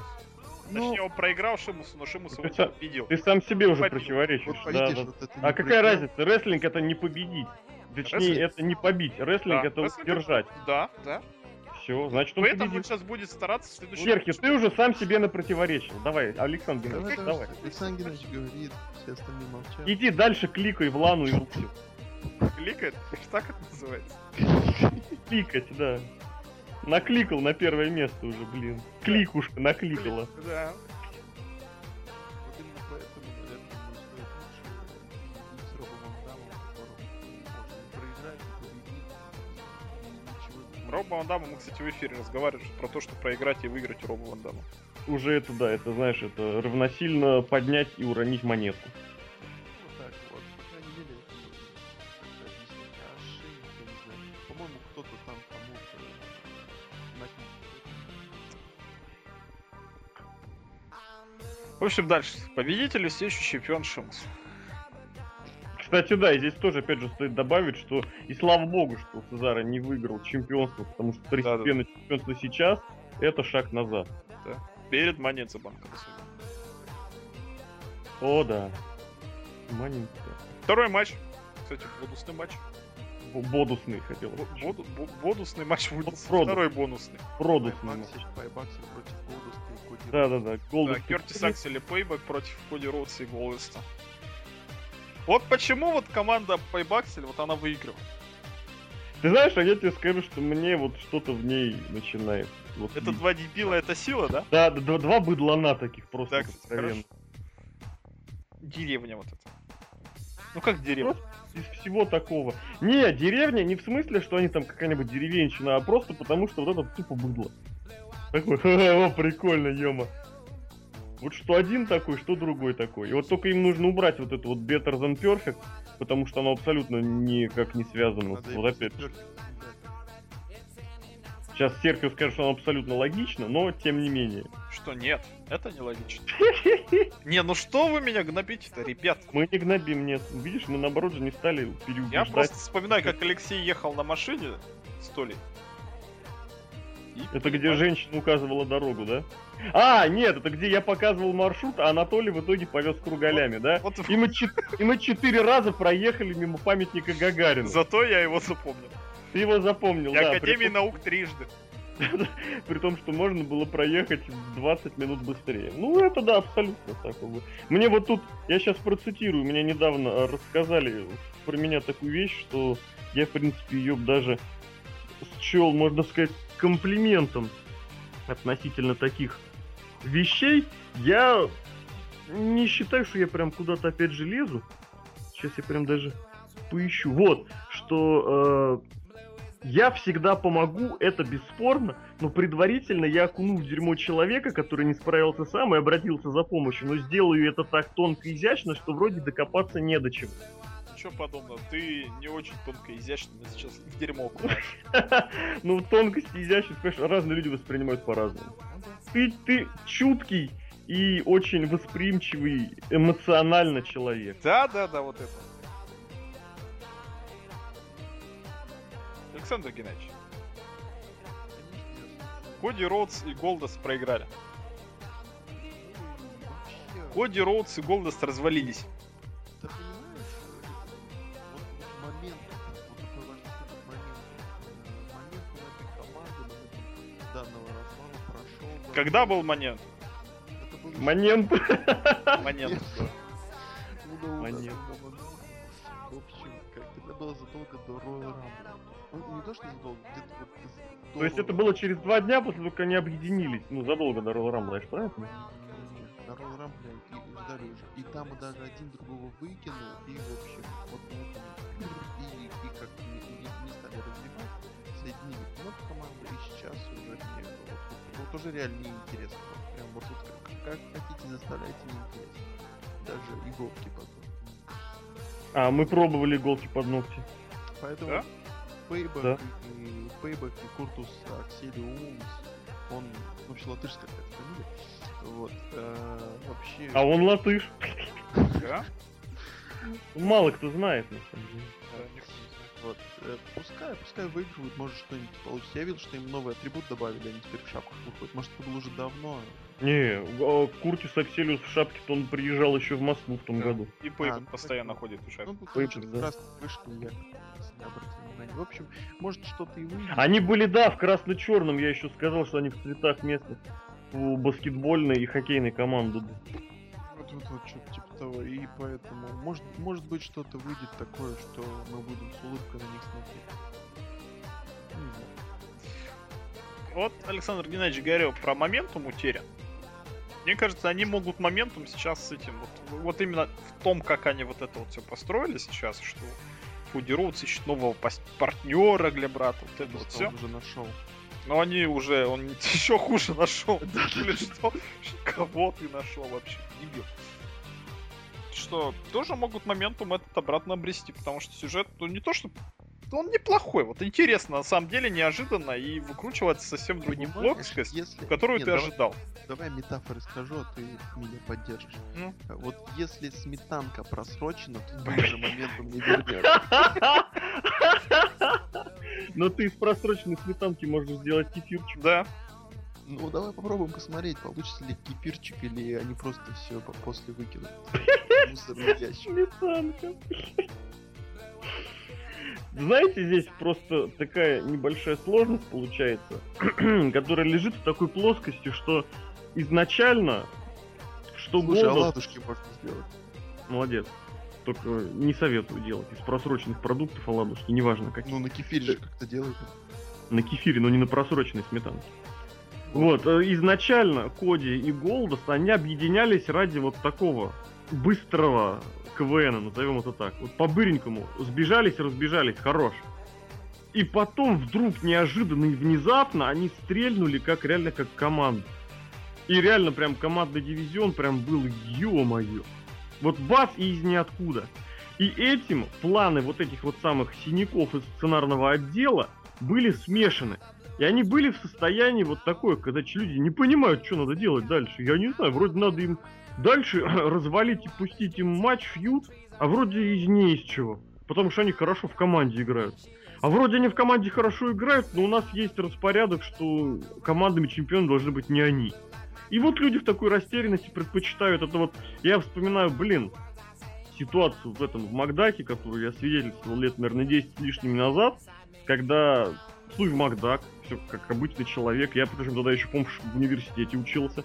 Ну, Точнее, он проиграл Шимусу, но Шимус его Ты сам- победил. Ты сам себе уже Победил. противоречишь. вот да, видишь, да. вот это А не какая разница? Рестлинг это не победить. Точнее, Рестлинг? это не побить. Рестлинг Да, это рестлинг удержать. Да, да. Все, значит он Поэтому он победит. сейчас будет стараться в следующем Серхи, ты уже сам себе напротиворечил. Давай, Александр Давай, Геннадьевич, давай. давай. Александр Геннадьевич говорит, все остальные молчат. Иди дальше, кликай в лану и в кликает. Так это называется. Кликать, да. Накликал на первое место уже, блин. Кликушка накликала. Да. Роба Ван Дамма, мы, кстати, в эфире разговаривали про то, что проиграть и выиграть у Роба Ван Дамма. Уже это, да, это, знаешь, это равносильно поднять и уронить монетку. В общем, дальше. Победитель и все еще чемпион Шимус. Кстати, да, и здесь тоже, опять же, стоит добавить, что и слава богу, что Цезаро не выиграл чемпионство, потому что второстепенное чемпионство сейчас это шаг назад. Перед Монет банком. О, да. Манин. Второй матч. Кстати, бонусный матч. Б- Бодусный хотел. Бонусный матч. Второй бонусный. Продусный. Пайбакси против И Коди Да. Кертис Аксель и Пейбэк против Коди Роудса и Голдеста. Вот почему вот команда Пейбаксель, вот она выигрывает. Ты знаешь, а я тебе скажу, что мне вот что-то в ней начинает. Вот Это видеть. два дебила, это сила, да? Да, два, два быдлана таких просто Так, откровенно. Деревня вот эта. Ну как деревня? Из всего такого. Не, деревня не в смысле, что они там какая-нибудь деревенщина, а просто потому, что вот это тупо быдло. Такой, «Ха-ха, о, прикольно, ема. Вот что один такой, что другой такой. И вот только им нужно убрать вот это вот Better Than Perfect, потому что оно абсолютно никак не связано. Надо Вот опять, Перфект сейчас Серхио скажет, что оно абсолютно логично, но тем не менее. Что нет, это нелогично. Не, ну что вы меня гнобите-то, ребят? Мы не гнобим, нет. Видишь, мы наоборот же не стали переубеждать. Я просто вспоминаю, как Алексей ехал на машине с Толей. Это где женщина указывала дорогу, да? А, нет, это где я показывал маршрут, а Анатолий в итоге повез кругалями, да? Вот И мы, чет- и мы четыре раза проехали мимо памятника Гагарину. зато я его запомнил. Ты его запомнил, И да. Академии При, наук трижды. при том, что можно было проехать в 20 минут быстрее. Ну, это да, абсолютно так. Мне вот тут, я сейчас процитирую, мне недавно э, рассказали про меня такую вещь, что я, в принципе, ее даже счел, можно сказать, комплиментом относительно таких вещей. Я не считаю, что я прям куда-то опять же лезу. Сейчас я прям даже поищу. Вот, что э, я всегда помогу, это бесспорно, но предварительно я окуну в дерьмо человека, который не справился сам и обратился за помощью, но сделаю это так тонко и изящно, что вроде докопаться не до чего. Ничего подобного. Ты не очень тонко и изящно меня сейчас в дерьмо. Ну, тонкость и изящность, конечно, разные люди воспринимают по-разному. Ты, ты чуткий и очень восприимчивый эмоционально человек. Да, да, да, вот это. Александр Геннадьевич, Коди Роудс и Голдос проиграли. Коди Роудс и Голдос развалились. Когда был момент? Это был Момент. В общем, как это было задолго до Royal Rumble. Ну, не то, что задолго, где-то вот То есть до- это было через два дня после того, как они объединились. Ну, задолго до Royal Rumble, я правильно на Royal Rumble и ждали уже. И там даже один другого выкинул, и в общем, вот, вот и, и как уже реально неинтересно. Прям вот тут как, как хотите заставляйте неинтересно. Даже иголки потом. А, мы пробовали иголки под ногти. Поэтому Да? Пейбэк Да. и Пейбэк и Куртус Акселиумс, он вообще латышская какая-то фамилия. Вот. э, вообще. А он латыш. Да? Мало кто знает, на самом деле. Вот. э, пускай, пускай выигрывают, может что-нибудь получится. Я видел, что им новый атрибут добавили, они теперь в шапках выходят. Может, это было уже давно. Не, а, Куртис Акселиус в шапке-то он приезжал еще в Москву в том Да. году. И Пейбэк ну, постоянно так, ходит в шапке. Ну, как да. раз вышли, я. В общем, может что-то и выйдет. Они были, да, в красно-черном. Я еще сказал, что они в цветах местных у баскетбольной и хоккейной команды. Вот, вот, вот, что-то типа того. И поэтому, может, может быть, что-то выйдет такое, что мы будем с улыбкой на них смотреть. Не знаю. Вот Александр Геннадьевич говорил про моментум утерян. Мне кажется, они могут моментум сейчас с этим, вот, вот именно в том, как они вот это вот все построили сейчас, что Фуди Роудс ищет нового партнера для брата, вот это вот все. он уже нашел. Но они уже, он еще хуже нашел. Или что? Кого ты нашел вообще? Дебил. Что тоже могут моментум этот обратно обрести, потому что сюжет, ну не то что он неплохой. Вот интересно, на самом деле, неожиданно и выкручивается совсем другим Понимаешь, плоскость, если... которую Нет, ты давай- ожидал. Давай метафоры скажу, а ты меня поддержишь. Ну. Вот если сметанка просрочена, то в же момент он не вернется. Но ты из просроченной сметанки можешь сделать кефирчик. Да. Ну, давай попробуем посмотреть, получится ли кефирчик, или они просто все после выкинут. в Мусорный ящик. Сметанка. Знаете, здесь просто такая небольшая сложность получается, которая лежит в такой плоскости, что изначально, что Слушай, а Голдов- ладушки можно сделать. Молодец. Только не советую делать из просроченных продуктов оладушки, неважно какие. Ну, на кефире же как-то делают. На кефире, но не на просроченной сметанке. Вот, э, изначально Коди и Голдос, они объединялись ради вот такого быстрого КВН, назовем это так. Вот по-быренькому. Сбежались, разбежались, хорош. И потом вдруг неожиданно и внезапно они стрельнули как реально как команда. И реально прям командный дивизион прям был ё-моё. Вот бац и из ниоткуда. И этим планы вот этих вот самых синяков из сценарного отдела были смешаны. И они были в состоянии вот такое, когда люди не понимают, что надо делать дальше. Я не знаю, вроде надо им дальше развалить и пустить им матч, фьюд, а вроде и не из чего. Потому что они хорошо в команде играют. А вроде они в команде хорошо играют, но у нас есть распорядок, что командами чемпионов должны быть не они. И вот люди в такой растерянности предпочитают это вот... Я вспоминаю, блин, ситуацию в этом, в Макдаке, которую я свидетельствовал лет, наверное, 10 с лишним назад, когда в Макдак, все как обычный человек, я причем тогда еще, помню, в университете учился.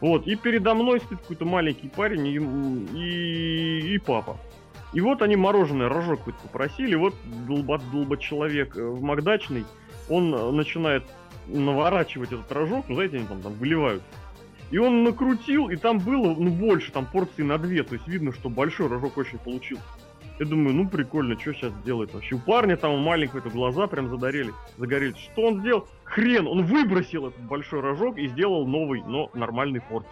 Вот, и передо мной стоит какой-то маленький парень и, и, и папа. И вот они мороженое, рожок какой-то попросили, вот долбот, долбот человек э, в Макдачный, он э, начинает наворачивать этот рожок, ну, знаете, они там, там выливают. И он накрутил, и там было, ну, больше, там порции на две, то есть видно, что большой рожок очень получился. Я думаю, ну прикольно, что сейчас делает вообще? У парня там у маленького это глаза прям задарили, загорелись. Что он сделал? Хрен, он выбросил этот большой рожок и сделал новый, но нормальный порт.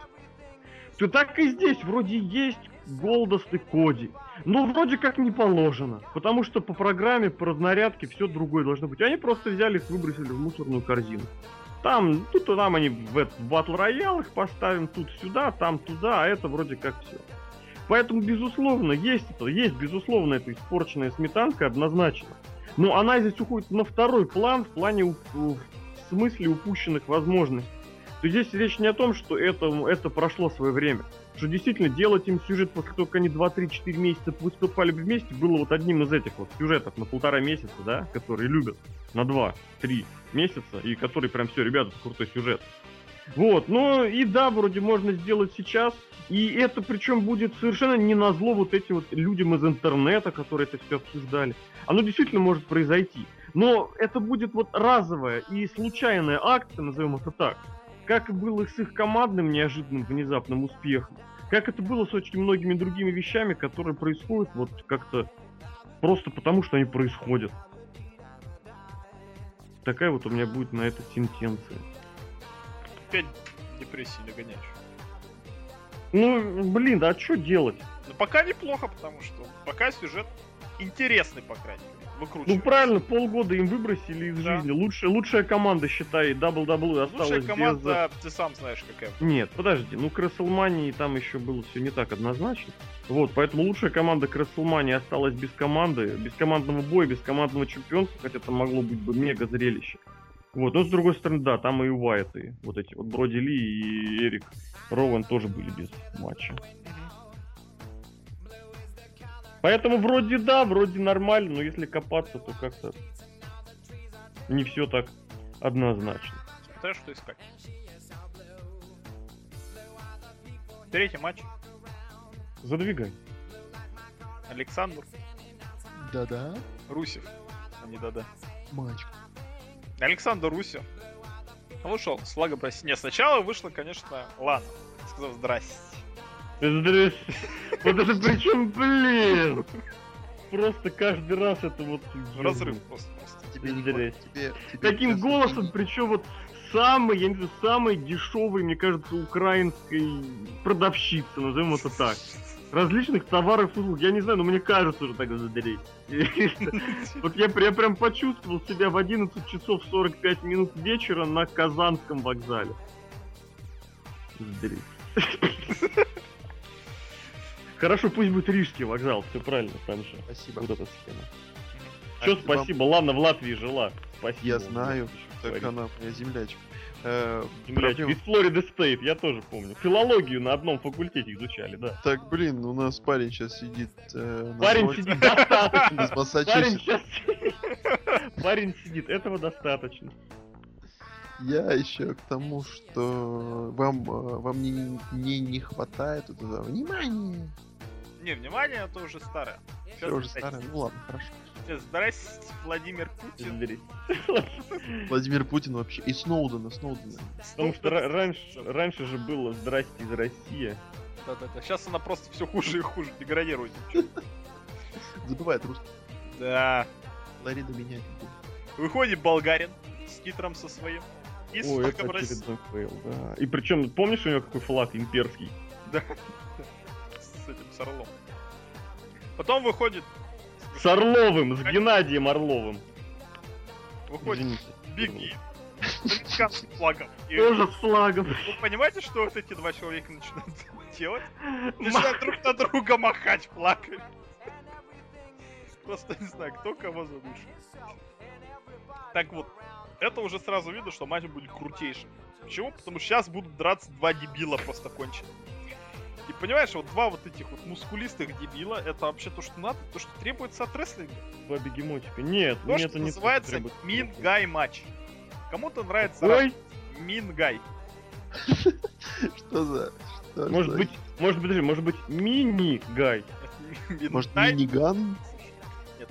То так и здесь вроде есть Голдост и Коди. Но вроде как не положено. Потому что по программе, по разнарядке все другое должно быть. Они просто взяли их, выбросили в мусорную корзину. Там, тут и там они в этот батл роял их поставим, тут сюда, там туда, а это вроде как все. Поэтому, безусловно, есть это, есть, безусловно, эта испорченная сметанка однозначно. Но она здесь уходит на второй план в плане в смысле упущенных возможностей. То есть здесь речь не о том, что это, это прошло свое время. Что действительно делать им сюжет, после того, как они 2-3-4 месяца выступали вместе, было вот одним из этих вот сюжетов на полтора месяца, да, которые любят на 2-3 месяца, и которые прям все, ребята, крутой сюжет. Вот, но и да, вроде можно сделать сейчас, и это причем будет совершенно не на зло вот этим вот людям из интернета, которые это все обсуждали. Оно действительно может произойти. Но это будет вот разовая и случайная акция, назовем это так. Как и было с их командным неожиданным внезапным успехом. Как это было с очень многими другими вещами, которые происходят вот как-то просто потому, что они происходят. Такая вот у меня будет на это сентенция. Опять депрессии догоняешь. Ну, блин, а что делать? Но пока неплохо, потому что пока сюжет интересный, по крайней мере. Ну правильно, полгода им выбросили из Да. жизни. Лучшая, лучшая команда, считай, WWE осталась Лучшая без... команда, ты сам знаешь, какая. Нет, подожди, ну к WrestleMania там еще было все не так однозначно. Вот, поэтому лучшая команда к осталась без команды, без командного боя, без командного чемпионства, хотя это могло быть бы мега зрелище. Вот, но с другой стороны, да, там и Уайты, вот эти вот Броди Ли и Эрик Роуэн тоже были без матча. Поэтому вроде да, вроде нормально, но если копаться, то как-то не все так однозначно. Смотря что искать. Третий матч. Задвигай. Александр Да-да, Русев. А не да-да. матч. Александр Русев вышел с флагом России. Не, сначала вышла, конечно, Лана. Сказав здрасте. Здрасте. Вот это причем, блин. Просто каждый раз это вот... Разрыв просто. Тебе, тебе, тебе Таким голосом, причем вот самый, я не знаю, самый дешевый, мне кажется, украинской продавщицы, назовем это так. Различных товаров и услуг. Я не знаю, но мне кажется уже так задрить. Вот я прям, почувствовал себя в 11 часов 45 минут вечера на Казанском вокзале. Хорошо, пусть будет Рижский вокзал, все правильно, там же. Спасибо. Вот эта схема. Че спасибо, ладно, в Латвии жила. Спасибо. Я знаю, так она моя землячка. Э, Землячка. проблема- Из Флориды Стейт, я тоже помню. Филологию на одном факультете изучали, да. Так, блин, у нас парень сейчас сидит э, Парень сидит достаточно. из Парень сейчас... Парень сидит, этого достаточно. Я еще к тому, что вам, э, вам не, не, не хватает этого внимания. Не, внимание, это уже старое. Все уже старое. Ну ладно, хорошо. Сейчас, Здрасте, Владимир Путин. Владимир Путин вообще. И Сноудена, Сноудена. Потому что ра- раньше, раньше же было «Здрасте из России». Да-да-да. Сейчас она просто все хуже и хуже деградирует. Забывает русский. Да. Лариду менять. Выходит болгарин с титром со своим. И с Ой, это очередной фейл, да. И причем, помнишь, у него какой флаг имперский? Да. С орлом. Потом выходит... С Орловым, с Геннадием Орловым. Выходит Извините. Беги. С флагом. И Тоже с флагом. вы понимаете, что вот эти два человека начинают делать? Начинают друг на друга махать флагами. Просто не знаю, кто кого задушит. Так вот, это уже сразу видно, что матч будет крутейшим. Почему? Потому что сейчас будут драться два дебила просто кончено. И понимаешь, вот два вот этих вот мускулистых дебила, это вообще то, что надо, то, что требуется от рестлинга. Два бегемотика. Нет, То, мне что это не называется требует. Мин Гай матч. Кому-то нравится Ой, Мин Гай. Что за... может быть, может быть, подожди, может быть, мини-гай. Может, Мингай? миниган?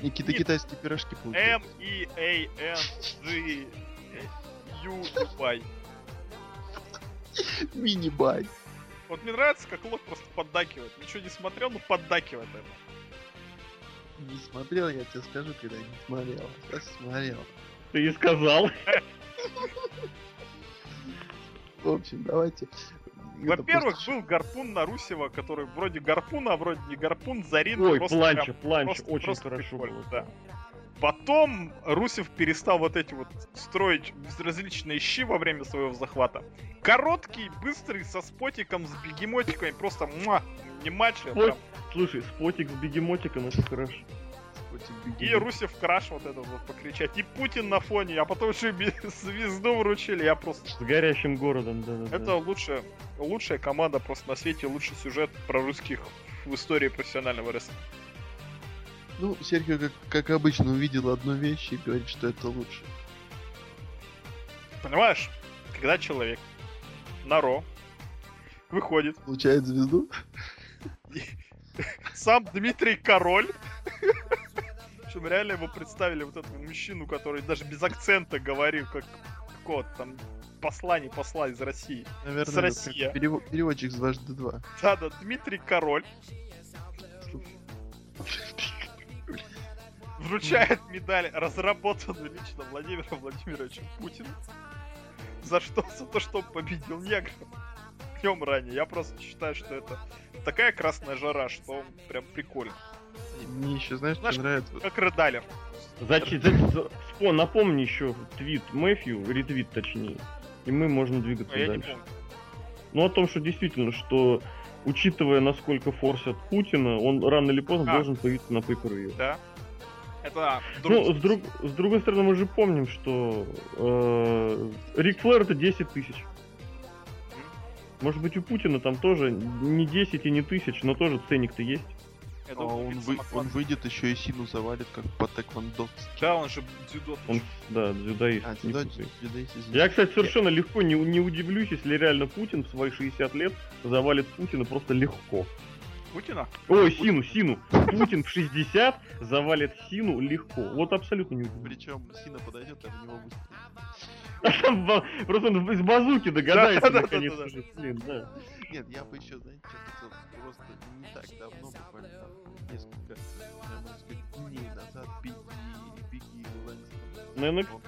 Мин. китайские пирожки М, получаются. И, А, Н, G, Ю и Y. Мини-бай. Вот мне нравится, как Лок просто поддакивает. Ничего не смотрел, но поддакивает это. Не смотрел, я тебе скажу, когда не смотрел. Сейчас смотрел. Ты и сказал. В общем, давайте. Во-первых, просто был гарпун на Русева, который вроде гарпун, а вроде не гарпун, Зарин. Ой, просто планча, прям- планча, просто- очень просто хорошо прикольно, было. да. Потом Русев перестал вот эти вот строить различные щи во время своего захвата. Короткий, быстрый, со спотиком, с бегемотиками, просто муа, не матч, Спот- прям. Слушай, спотик с бегемотиком, это хорошо. И. Русев краш вот этот вот покричать, и Путин на фоне, а потом еще звезду вручили, я просто... С горящим городом, да, да. Это лучшая, лучшая команда просто на свете, лучший сюжет про русских в истории профессионального рестлинга. Ну, Серхио, как, как обычно, увидел одну вещь и говорит, что это лучше. Понимаешь, когда человек на Ро выходит, Получает звезду? сам Дмитрий Король, причем реально его представили вот этого мужчину, который даже без акцента говорил, как кот, там посла, не посла из России. Наверное, С России. как перево- переводчик с дважды два. Да-да, Дмитрий Король вручает медаль, разработанную лично Владимиром Владимировичем Путиным. За что? За то, что он победил негров днем ранее. Я просто считаю, что это такая красная жара, что он прям прикольно. Мне еще, знаешь, Знаешь, что нравится? Как Редалер. Зачем? Спо, напомни еще твит Мэфью, ретвит точнее. И мы можем двигаться не дальше. Ну, о том, что действительно, что учитывая, насколько форсят Путина, он рано или поздно А. должен появиться на pay Да. Это Ну, друг- с, друг- с другой стороны, мы же помним, что э, Рик Флэр это 10 тысяч. Может быть, у Путина там тоже не 10 и не тысяч, но тоже ценник-то есть. А он, вы- он выйдет еще и Сину завалит, как по тэквондо. Да, он же дзюдо. Он, да, дзюдоист. А, путай. сюда, Я, кстати, совершенно легко не, не удивлюсь, если реально Путин в свои 60 лет завалит Путина просто легко. Путина? Ой, Сину, Сину. Путин в 60 завалит Сину легко. Вот абсолютно не удивлюсь. Причем Сина подойдет, а в него выстрелит. Просто он из базуки догадается наконец уже. Блин, да. Нет, я бы еще, знаете, что хотел просто не так давно, буквально несколько, можно сказать, дней назад Бигги, Бигги Лэнгстон. Наверное, Он-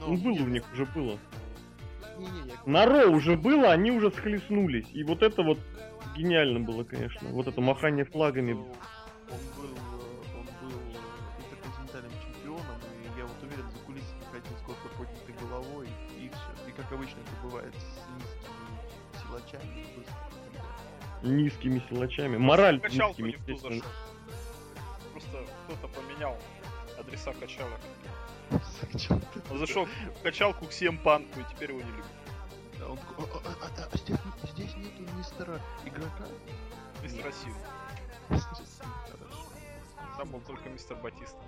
Ну, Ну, было нет, у них уже было. Не-не, я На Ро уже было, они уже схлестнулись. И вот это вот гениально было, конечно. Вот это махание флагами. Он был, он был интерконтинентальным чемпионом, и я вот уверен, за кулисами ходил с гордо поднятой головой, и все. И как обычно это бывает с низкими силачами. Низкими силачами. Мораль Качалку низкими, естественно. зашел. Просто кто-то поменял адреса качалок. Он зашел в качалку к CM Панку, и теперь его не любит. Он такой, «А, а, а, а, здесь, здесь нету мистера игрока. Мистер Россию. Хорошо. Там был только мистер Батиста.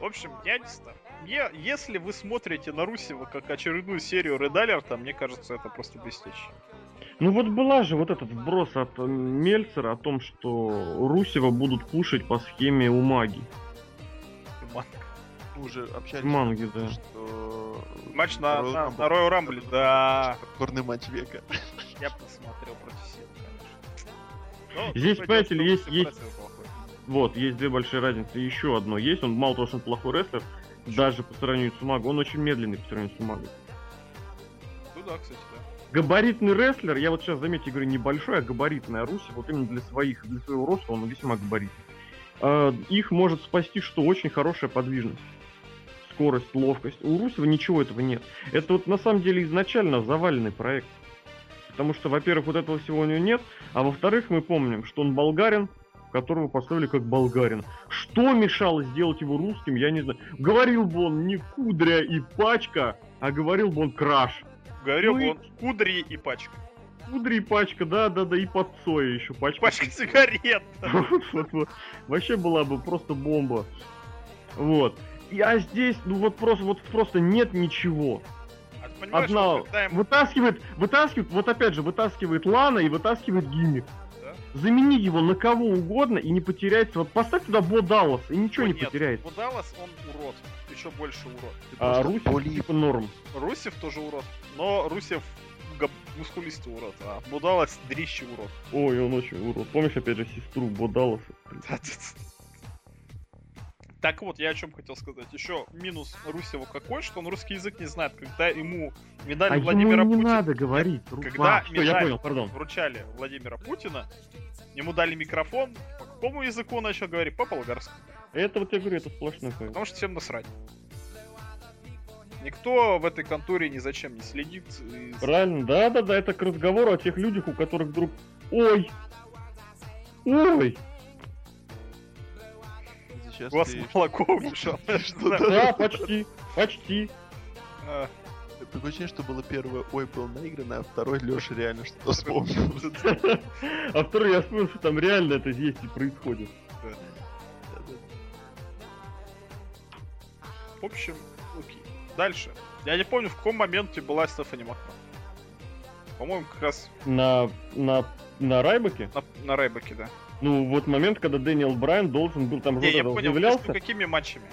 В общем, я не знаю. Мне, если вы смотрите на Русева как очередную серию Red Alert, мне кажется, это просто блестяще. Ну вот была же вот этот вброс от э, Мельцера о том, что Русева будут пушить по схеме у маги. Мы уже общались, Манги, да. что... Матч на, Royal на, Rumble. на Royal Rumble, да. Горный матч века. Я посмотрел против Сил, конечно. Но Здесь, другое дело, понимаете ли, есть- есть-. Вот, есть две большие разницы. Еще одно есть. Он мало того, что он плохой рестлер, даже по сравнению с Умагой, он очень медленный по сравнению с Умагой. Ну да, кстати, да. Габаритный рестлер, я вот сейчас, заметьте, говорю, небольшой, а габаритный, а Руси, вот именно для своих, для своего роста он весьма габаритный. А, их может спасти, что очень хорошая подвижность. Скорость, ловкость. У Русева ничего этого нет. Это вот на самом деле изначально заваленный проект. Потому что, во-первых, вот этого всего у него нет, а во-вторых, мы помним, что он болгарин, которого поставили как болгарин. Что мешало сделать его русским, я не знаю. Говорил бы он не кудря и пачка, а говорил бы он краш. Говорил Ну бы и- он кудри и пачка. Кудри и пачка, да-да-да, и под соя еще пачка. Пачка сигарет. Вообще была бы просто бомба. Вот. А здесь, ну вот просто, вот просто нет ничего. А понимаешь, Одна им- вытаскивает, вытаскивает, вот опять же, вытаскивает Лана и вытаскивает гиммик. Да. Замени его на кого угодно и не потеряется. Вот поставь туда Бо Даллас и ничего Ой, не нет, потеряется. Вот Даллас, он урод. Еще больше урод. Ты А Руси поли- типа норм. Русев тоже урод. Но Русев мускулистый урод, а Будалас дрищий урод. Ой, он очень урод. Помнишь, опять же, сестру Бо Далласа? Так вот, я о чем хотел сказать. Еще минус Русева какой, что он русский язык не знает. Когда ему медаль А ему Владимира не Путина надо говорить. Ру- Когда А, всё, я понял, пардон. вручали Владимира Путина, ему дали микрофон. По какому языку он начал говорить? По болгарскому. Это вот я говорю, это сплошной хайп. Потому что всем насрать. Никто в этой конторе ни зачем не следит. и- Правильно, да-да-да, это к разговору о тех людях, у которых вдруг... Ой! Ой! Сейчас У вас ты- молоко вмешалось. Да, почти, почти. А, Такое ощущение, что было первое «Ой» был наиграно, а второй Леша реально что-то вспомнил. А второй, я вспомнил, что там реально это здесь и происходит. В общем, окей. Дальше. Я не помню, в каком моменте была Стефани Макман. По-моему, как раз На, на, на Райбаке? на, на Рейбеке, да. Ну, вот момент, когда Дэниел Брайан должен был там Не, я понял, заявлялся. между какими матчами.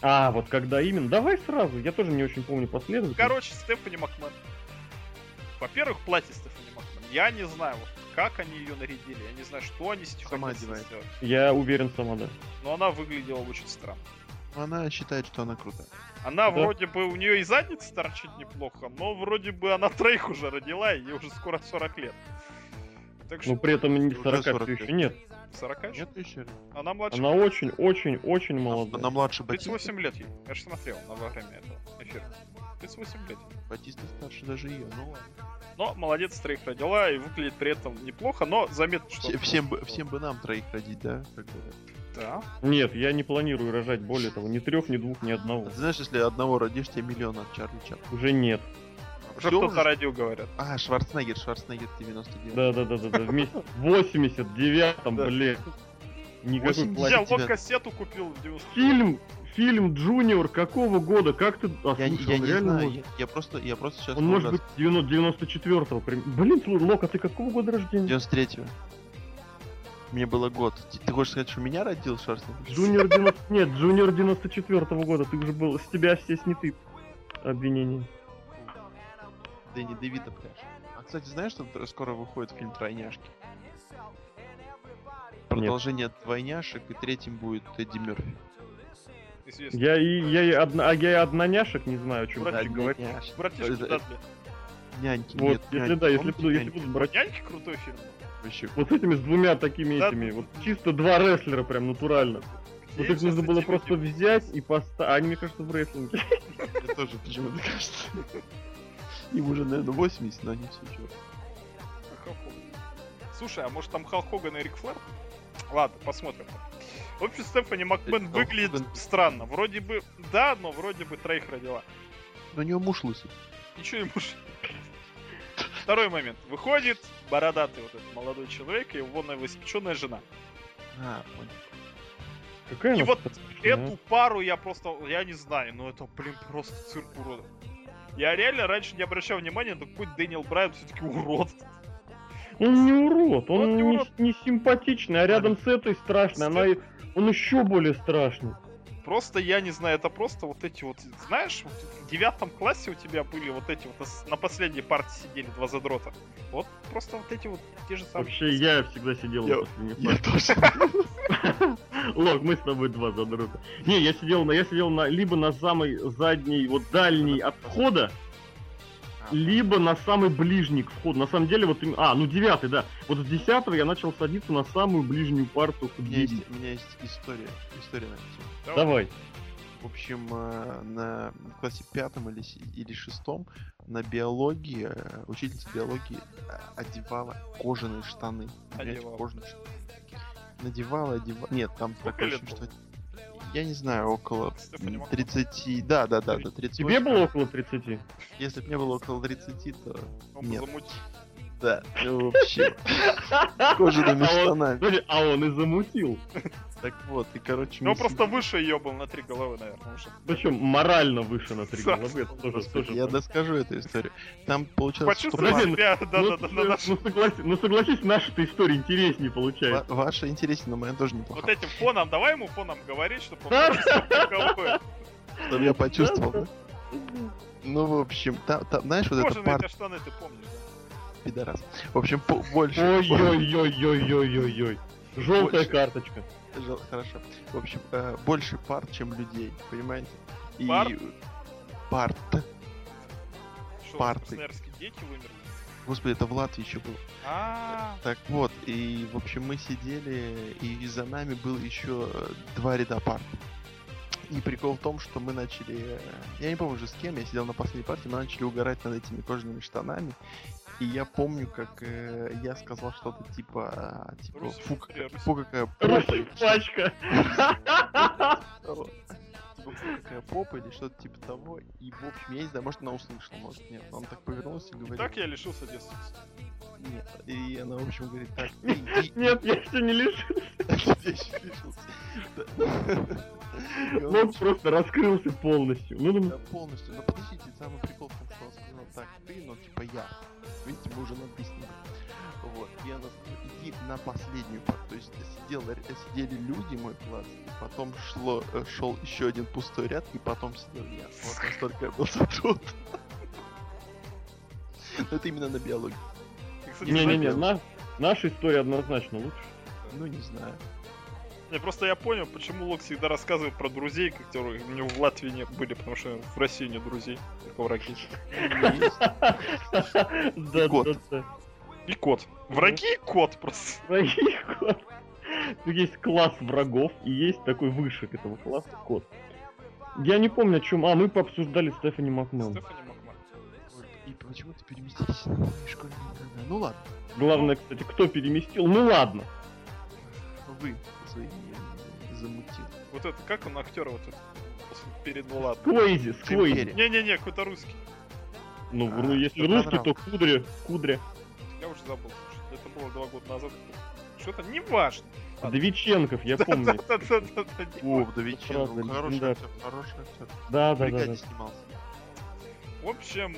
А, вот когда именно. Давай сразу, я тоже не очень помню последовательность. Короче, Стефани Макман. Во-первых, платье Стефани Макман. Я не знаю, вот, как они ее нарядили. Я не знаю, что они с этим Сама одевает. сделать. Я уверен сама, да. Но она выглядела очень странно. Она считает, что она крутая. Она Да. вроде бы, у нее и задница торчит неплохо, но вроде бы она троих уже родила, и ей уже скоро 40 лет. Так что Но при этом не Уже 40 40 все лет. еще нет. 40 еще? Нет еще? Она младше. Она очень, очень, очень молодая. Она младше Батиста. 38 лет ей. Я же смотрел на во время этого эфира. 38 лет. Батиста старше даже ее. Ну ладно. Но молодец, троих родила и выглядит при этом неплохо, но заметно, что... Все- всем, бы, всем бы нам троих родить, да? Как. Да. Нет, я не планирую рожать более того, ни трех, ни двух, ни одного. А ты знаешь, если одного родишь, тебе миллион от Чарли Чап. Уже нет. Уже уже? родил, говорят. А, Шварценеггер, Шварценеггер 99. Да, да, да, да, да. Вместе. В 89-м, Да. блин. Никакой 80. плати- Я вот кассету купил в 90 Фильм, фильм Джуниор какого года? Как ты... А, Я, я не реально знаю, может. я, я просто, я просто сейчас... Он может быть 94-го. прим- Блин, Лок, а ты какого года рождения? 93-го. Мне было год. Ты, ты хочешь сказать, что меня родил Шварценеггер? Джуниор 90... Нет, Джуниор 94-го года. Ты уже был... С тебя все сняты обвинения. Дэнни ДеВито, плиз. А, кстати, знаешь, что скоро выходит фильм «Тройняшки»? Продолжение «Двойняшек», и третьим будет Эдди Мерфи. Я и, я и, одна, а я и одняшек не знаю, о чем ты говоришь. Братишка Это- Дадли. Няньки. Вот, нет, если няньки. да, если буду, если буду брать Няньки крутой фильм. Вообще, вот с этими с двумя такими Да. этими, вот чисто два рестлера прям натурально. Где Вот их нужно было просто взять и поставить. Они, мне кажется, в рестлинге. мне тоже почему-то кажется. Им уже, наверное, 80, но они все еще. Слушай, а может там Халк Хоган и Рик Флэр? Ладно, посмотрим. В общем, Стефани Макмен Халк выглядит Хоган. странно. Вроде бы да, но вроде бы троих родила. Но у него муж лысый. Ничего ему ж- Второй момент. Выходит бородатый вот этот молодой человек и его новоиспеченная жена. А, понял. Какая И вот Эту пару я просто, я не знаю, но это, блин, просто цирк уродов. Я реально раньше не обращал внимания, но какой Дэниел Брайан все-таки урод. Он не урод, он, Он не урод. не симпатичный, а рядом с этой страшной, она, он еще более страшный. Просто я не знаю, это просто вот эти вот, знаешь, вот в девятом классе у тебя были вот эти вот на последней партии сидели два задрота. Вот просто вот эти вот те же самые. Вообще, я всегда сидел Я- на последней Я тоже. Лок, мы с тобой два задрота. Не, я сидел на, я сидел на, либо на самой задней, вот дальней от входа, либо на самый ближний к входу. На самом деле, вот, а, ну девятый, да. Вот с десятого я начал садиться на самую ближнюю парту к У меня есть, у меня есть история. История на эту. Давай. В общем, э, на классе пятом или, или шестом на биологии э, учительница биологии э, одевала кожаные штаны. Одевала. кожаные штаны. Надевала, одевала. Нет, там Сколько такое лет что... Я не знаю, около Стефани м, Макмен. 30... Да, да, да, да, 38. Тебе было около 30? Если бы мне было около 30, то... Он Нет. замутил. Да, ну вообще. Кожаными А штанами. А он и замутил. Так вот, и короче... Ну просто выше ее был на три головы, наверное, уже. Причем морально выше на три головы. Это тоже, я доскажу эту историю. Там получилось, подожди, себя, Ну, да-да-да, ну, наш- ну, согласись, ну наша-то история интереснее получается. ваша интереснее, но моя тоже Вот неплохая. этим фоном, давай ему фоном говорить, чтобы он почувствовал, это. Чтобы я почувствовал, да? Ну, в общем, там, там, знаешь, вот эта Кожаные штаны, ты помнишь, да? Пидорас. В общем, по- больше... Ой-ой-ой-ой-ой-ой-ой. Желтая Больше. карточка. Жел- Хорошо. В общем, э, больше пар, чем людей, понимаете? И... Пар? Парт. Что, Парты. дети вымерли? Господи, это в Латвии еще было. А, Так вот, и, в общем, мы сидели, и за нами было еще два ряда парт. И прикол в том, что мы начали... э, Я не помню уже с кем, я сидел на последней партии, мы начали угорать над этими кожаными штанами. И я помню, как э, я сказал что-то типа... типа Русь, фу, какая, Русь. фу, какая попа. Типа, фу, какая попа или что-то типа того. И, в общем, я не знаю, может, она услышала, может, нет. Он так повернулся и говорит... так я лишился девственности. Нет. И она, в общем, говорит, так, Нет, я еще не лишился. Я еще лишился. Лок просто раскрылся полностью. Ну, ну, Да, полностью. Но подождите, самый прикол в том, что он так, ты, но типа я. Видите, мы уже на ты с ним. Вот. И она иди на последнюю. То есть сидел, сидели люди, мой класс, и потом шло, э, шел еще один пустой ряд, и потом сидел я. Вот настолько я был затрут. Но это именно на биологии. И, Не-не-не, знаете, на- наша история однозначно лучше. Ну, не знаю. Не, просто я понял, почему Лок всегда рассказывает про друзей, которые у него в Латвии не были, потому что в России нет друзей, только враги. Да, кот. да, да. И кот. Враги и кот просто. Враги кот. Тут есть класс врагов, и есть такой выше к этому классу кот. Я не помню, о чем. А, мы пообсуждали Стефани Макмен. Стефани Макман. И почему-то переместились на школьные. Ну ладно, Главное, кстати, кто переместил. Ну ладно. вы свои замутили. Вот это, как он актера вот этот? Перед Джим Сквейзи. Керри. Не-не-не, какой-то русский. Ну, А, ну, если русский, то кудри, кудря. Я уже забыл. слушай. Это было два года назад. Что-то не важно. Ладно. Довиченков, я помню. О, Вдовиченко, правда, хороший актер, хороший актер. Да, В да, да. снимался. В общем,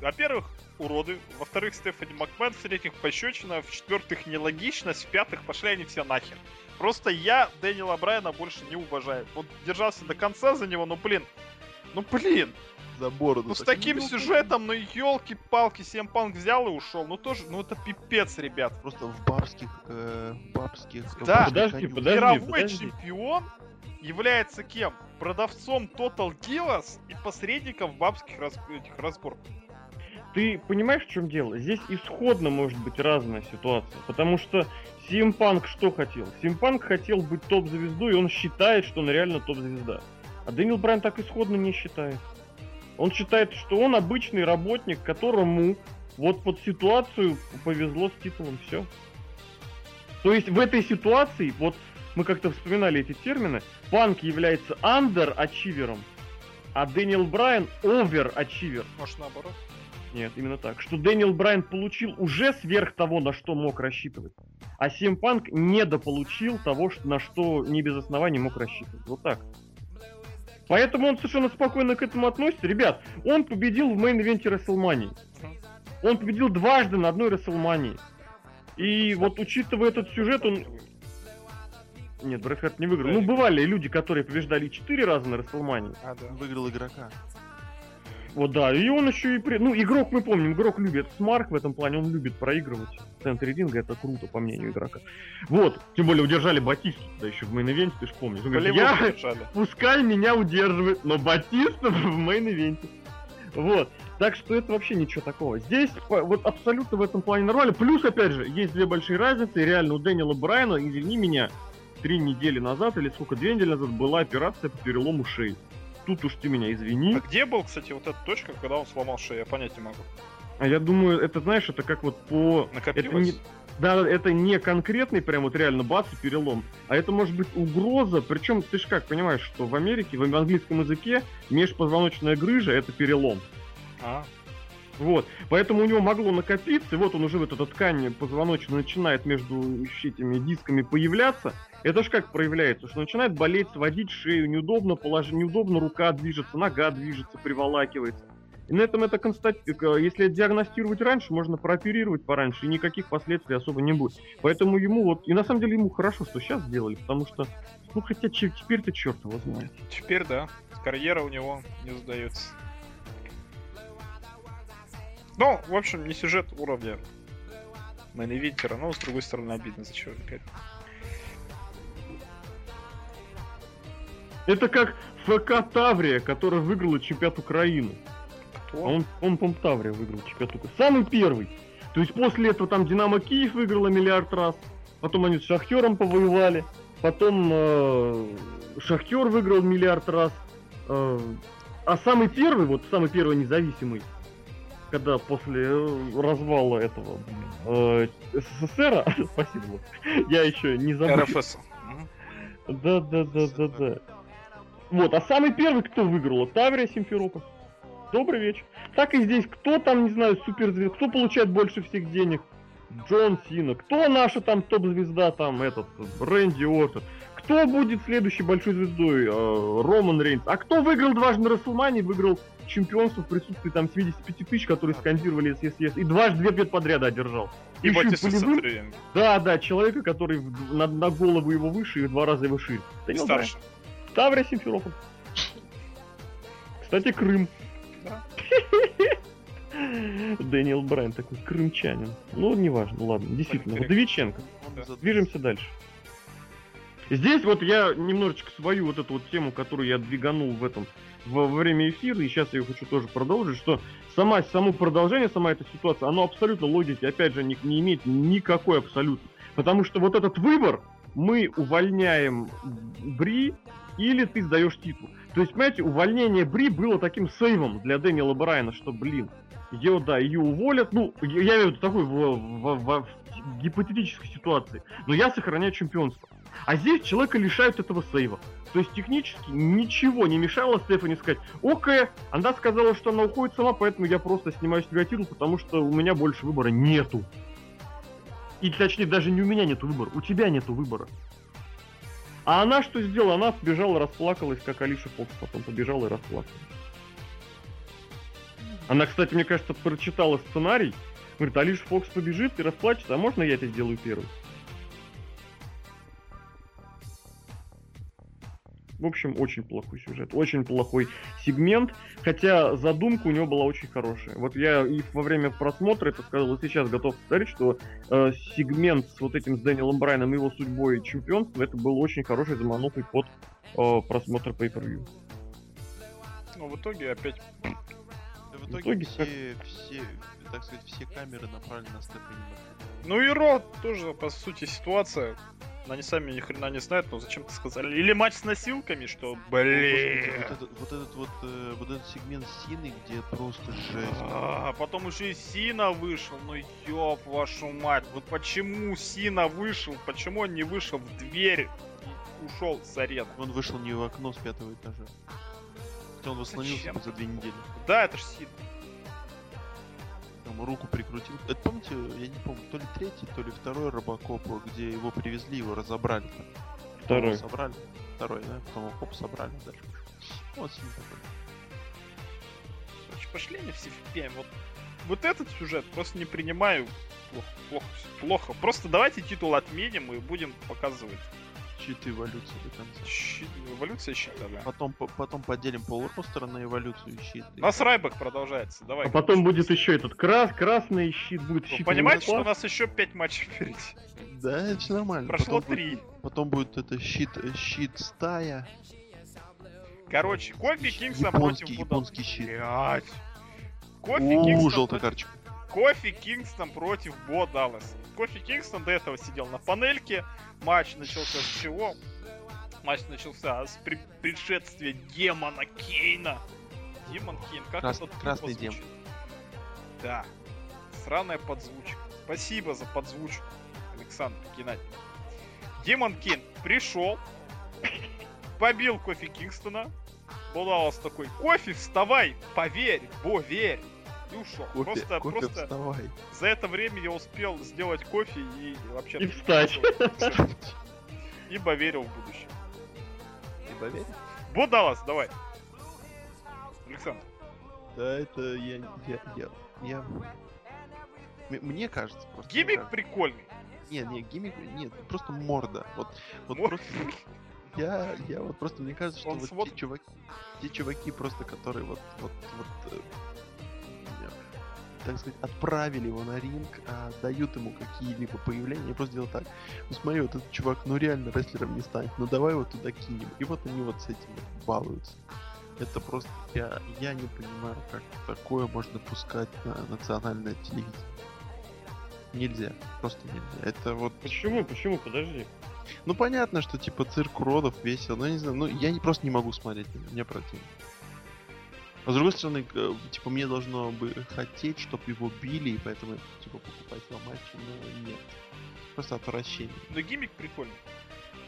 во-первых, уроды. Во-вторых, Стефани Макмен. В-третьих, пощечина. В-четвертых, нелогичность. В-пятых, пошли они все нахер. Просто я Дэниела Брайана больше не уважаю. Вот держался до конца за него, но блин. Ну блин, За бороду. ну с так, таким ну, сюжетом, ну елки-палки, Сем Панк взял и ушел. Ну тоже, ну это пипец, ребят. Просто в бабских, э, бабских... Да. Подожди, подожди. Мировой подожди. чемпион является кем? Продавцом Total Divas и посредником в бабских раз- этих разборках. Ты понимаешь, в чем дело? Здесь исходно может быть разная ситуация. Потому что Punk что хотел? Punk хотел быть топ-звездой, и он считает, что он реально топ-звезда. А Дэниел Брайан так исходно не считает. Он считает, что он обычный работник, которому вот под ситуацию повезло с титулом. Все. То есть в этой ситуации, вот мы как-то вспоминали эти термины, Панк является underachiever -ом, а Дэниел Брайан overachiever. Может, наоборот? Нет, именно так. Что Дэниел Брайан получил уже сверх того, на что мог рассчитывать. А CM Punk недополучил того, на что не без оснований мог рассчитывать. Вот так. Поэтому он совершенно спокойно к этому относится. Ребят, он победил в main event -е Рестлмании. Он победил дважды на одной Рестлмании. И вот учитывая этот сюжет, он... Нет, Брет Харт не выиграл. Ну, бывали люди, которые побеждали четыре раза на Рестлмании. А, да. Выиграл игрока. Вот да, и он еще и... При... Ну, игрок мы помним, игрок любит smark в этом плане, он любит проигрывать. В центре ринга это круто, по мнению игрока. Вот, тем более удержали Батисту, да еще в main event -е, ты же помнишь. Он говорит, я, пускай меня удерживает, но Батиста в main event -е. Вот. Так что это вообще ничего такого. Здесь вот абсолютно в этом плане нормально. Плюс, опять же, есть две большие разницы. Реально у Дэниела Брайана, извини меня, три недели назад или сколько, две недели назад была операция по перелому шеи. Тут уж ты меня извини. А где был, кстати, вот эта точка, когда он сломал шею? Я понять не могу. А я думаю, это, знаешь, это как вот по... Это не... Да, это не конкретный прям вот реально бац и перелом, а это может быть угроза, причем ты же как понимаешь, что в Америке, в английском языке межпозвоночная грыжа это перелом. А, Вот, поэтому у него могло накопиться, и вот он уже вот эта ткань позвоночная начинает между этими дисками появляться. Это ж как проявляется, что начинает болеть, сводить шею, неудобно положить, неудобно рука движется, нога движется, приволакивается. И на этом это констати... к- Если диагностировать раньше, можно прооперировать пораньше, и никаких последствий особо не будет. Поэтому ему вот... И на самом деле ему хорошо, что сейчас сделали, потому что... Ну, хотя теперь-то черт его знает. теперь да. Карьера у него не сдается. Ну, в общем, не сюжет уровня main eventer -а, но с другой стороны обидно за чего опять. Это как ФК Таврия, которая выиграла чемпионат Украины. А Кто? он, он по Таврия выиграл чемпионат Украины. Самый первый. То есть после этого там Динамо Киев выиграла миллиард раз. Потом они с Шахтером повоевали. Потом э, Шахтер выиграл миллиард раз. Э, а самый первый, вот самый первый независимый, когда после э, развала этого э, СССР, спасибо, я еще не забыл. РФС. Да, да, да, да, да. Вот, а самый первый кто выиграл? Таврия Симферополь. Добрый вечер. Так и здесь, кто там, не знаю, суперзвезда, кто получает больше всех денег? Джон Сина. Кто наша там топ-звезда, там этот, Рэнди Ортон? Кто будет следующей большой звездой? Э, Роман Рейнс. А кто выиграл дважды на Расселмане, выиграл чемпионство в присутствии там 75 тысяч, которые скандировали ССС, и дважды две побед подряд одержал. И Ещё Батиста полевым-. Да, да, человека, который в- на, на голову его выше и в два раза его шире. Дэниел Брайан. Старше. Таврия Симферополь. Кстати, Крым. Да. Дэниел Брайан такой крымчанин. Ну, неважно, ладно, действительно. Вдовиченко. Да. Движемся дальше. Здесь вот я немножечко свою вот эту вот тему, которую я двиганул в этом во время эфира, и сейчас я ее хочу тоже продолжить, что сама, само продолжение, сама эта ситуация, оно абсолютно логики, опять же, не, не имеет никакой абсолютно. Потому что вот этот выбор, мы увольняем Бри или ты сдаешь титул. То есть, понимаете, увольнение Бри было таким сейвом для Дэниела Брайана, что, блин, ее, да, ее уволят, ну, я имею в виду такой в, в- в- в гипотетической ситуации, но я сохраняю чемпионство. А здесь человека лишают этого сейва. То есть технически ничего не мешало Стефани сказать, окей, она сказала, что она уходит сама, поэтому я просто снимаю с себя титул, потому что у меня больше выбора нету. И точнее, даже не у меня нету выбора, у тебя нету выбора. А она что сделала? Она побежала, расплакалась, как Алиша Фокс потом побежала и расплакалась. Она, кстати, мне кажется, прочитала сценарий. Говорит, Алиша Фокс побежит и расплачется, а можно я это сделаю первый? В общем, очень плохой сюжет, очень плохой сегмент, хотя задумка у него была очень хорошая. Вот я и во время просмотра это сказал, и сейчас готов повторить, что э, сегмент с вот этим с Дэниелом Брайаном и его судьбой чемпионства, это был очень хороший заманухой под э, просмотр pay per view Но в итоге опять В В итоге итоге как- все, все, так сказать, все камеры направлены на Стефани. Ну и Ро тоже, по сути, ситуация. Они сами ни хрена не знают, но зачем-то сказали. Или матч с носилками, что, блин. Вот этот вот, этот вот, э, вот этот сегмент Сины, где просто жесть. А, потом еще и Сина вышел, ну ёб вашу мать, вот почему Сина вышел, почему он не вышел в дверь и ушел с арены? Он вышел не в окно с пятого этажа. Хотя он восстановился за две недели. Да, это ж Сина. Там руку прикрутил. Это помните, я не помню, то ли третий, то ли второй Робокоп, где его привезли, его разобрали. Потом его Второй. собрали. Второй, да? Потом его хоп собрали дальше. Вот Син такой. Короче, пошли они все в пень. Вот, вот этот сюжет просто не принимаю. Плохо, плохо, плохо. Просто давайте титул отменим и будем показывать Щит эволюции до конца. щит, эволюция щита, да. Потом, по- потом поделим пол ростера на эволюцию щит. У нас Райбек продолжается, давай. А потом будет еще этот крас, красный щит будет Вы щит. понимаете, что у нас еще 5 матчей впереди? Да, это нормально. Прошло Потом будет- 3. Потом будет это щит, э, щит стая. Короче, Кофи Кингстон против Японский, щит. Блять. Кофи Кингстон, желтая против... карточка. Кофи Кингстон против Бо Даллас. Кофи Кингстон до этого сидел на панельке. Матч начался с чего? Матч начался с при- предшествия демона Кейна. Демон Кейн, как Крас- это тупо красный демон. Да. Сраная подзвучка. Спасибо за подзвучку, Александр Геннадьевич. Демон Кейн пришел, побил Кофи Кингстона. Бо Даллас такой, Кофи, вставай, поверь, Бо, верь. И ушел. Кофе, просто, кофе, просто вставай. за это время я успел сделать кофе и вообще... И встать. Ибо верил в будущее. Ты поверь? Бо Даллас, давай. Александр. Да, это я, я, я, я... Мне кажется, просто. Гиммик кажется. прикольный. Нет, нет, гиммик, нет, просто морда. Вот, вот Мор- просто... Я, я вот просто, мне кажется, что Он вот свод- те чуваки, те чуваки просто, которые вот, вот, вот, э, э, так сказать, отправили его на ринг, а дают ему какие-либо появления, я просто делаю так, ну смотри, вот этот чувак, ну реально рестлером не станет, ну давай его туда кинем. И вот они вот с этим вот балуются. Это просто, я, я не понимаю, как такое можно пускать на национальное телевидение. Нельзя, просто нельзя. Это вот Почему? Почему? Подожди. ну понятно, что типа цирк уродов весело, но я не знаю, ну я не, просто не могу смотреть, мне противно. А с другой стороны, э, типа мне должно бы хотеть, чтобы его били, и поэтому типа покупать его матчи, но нет. Просто отвращение. Но гиммик прикольный.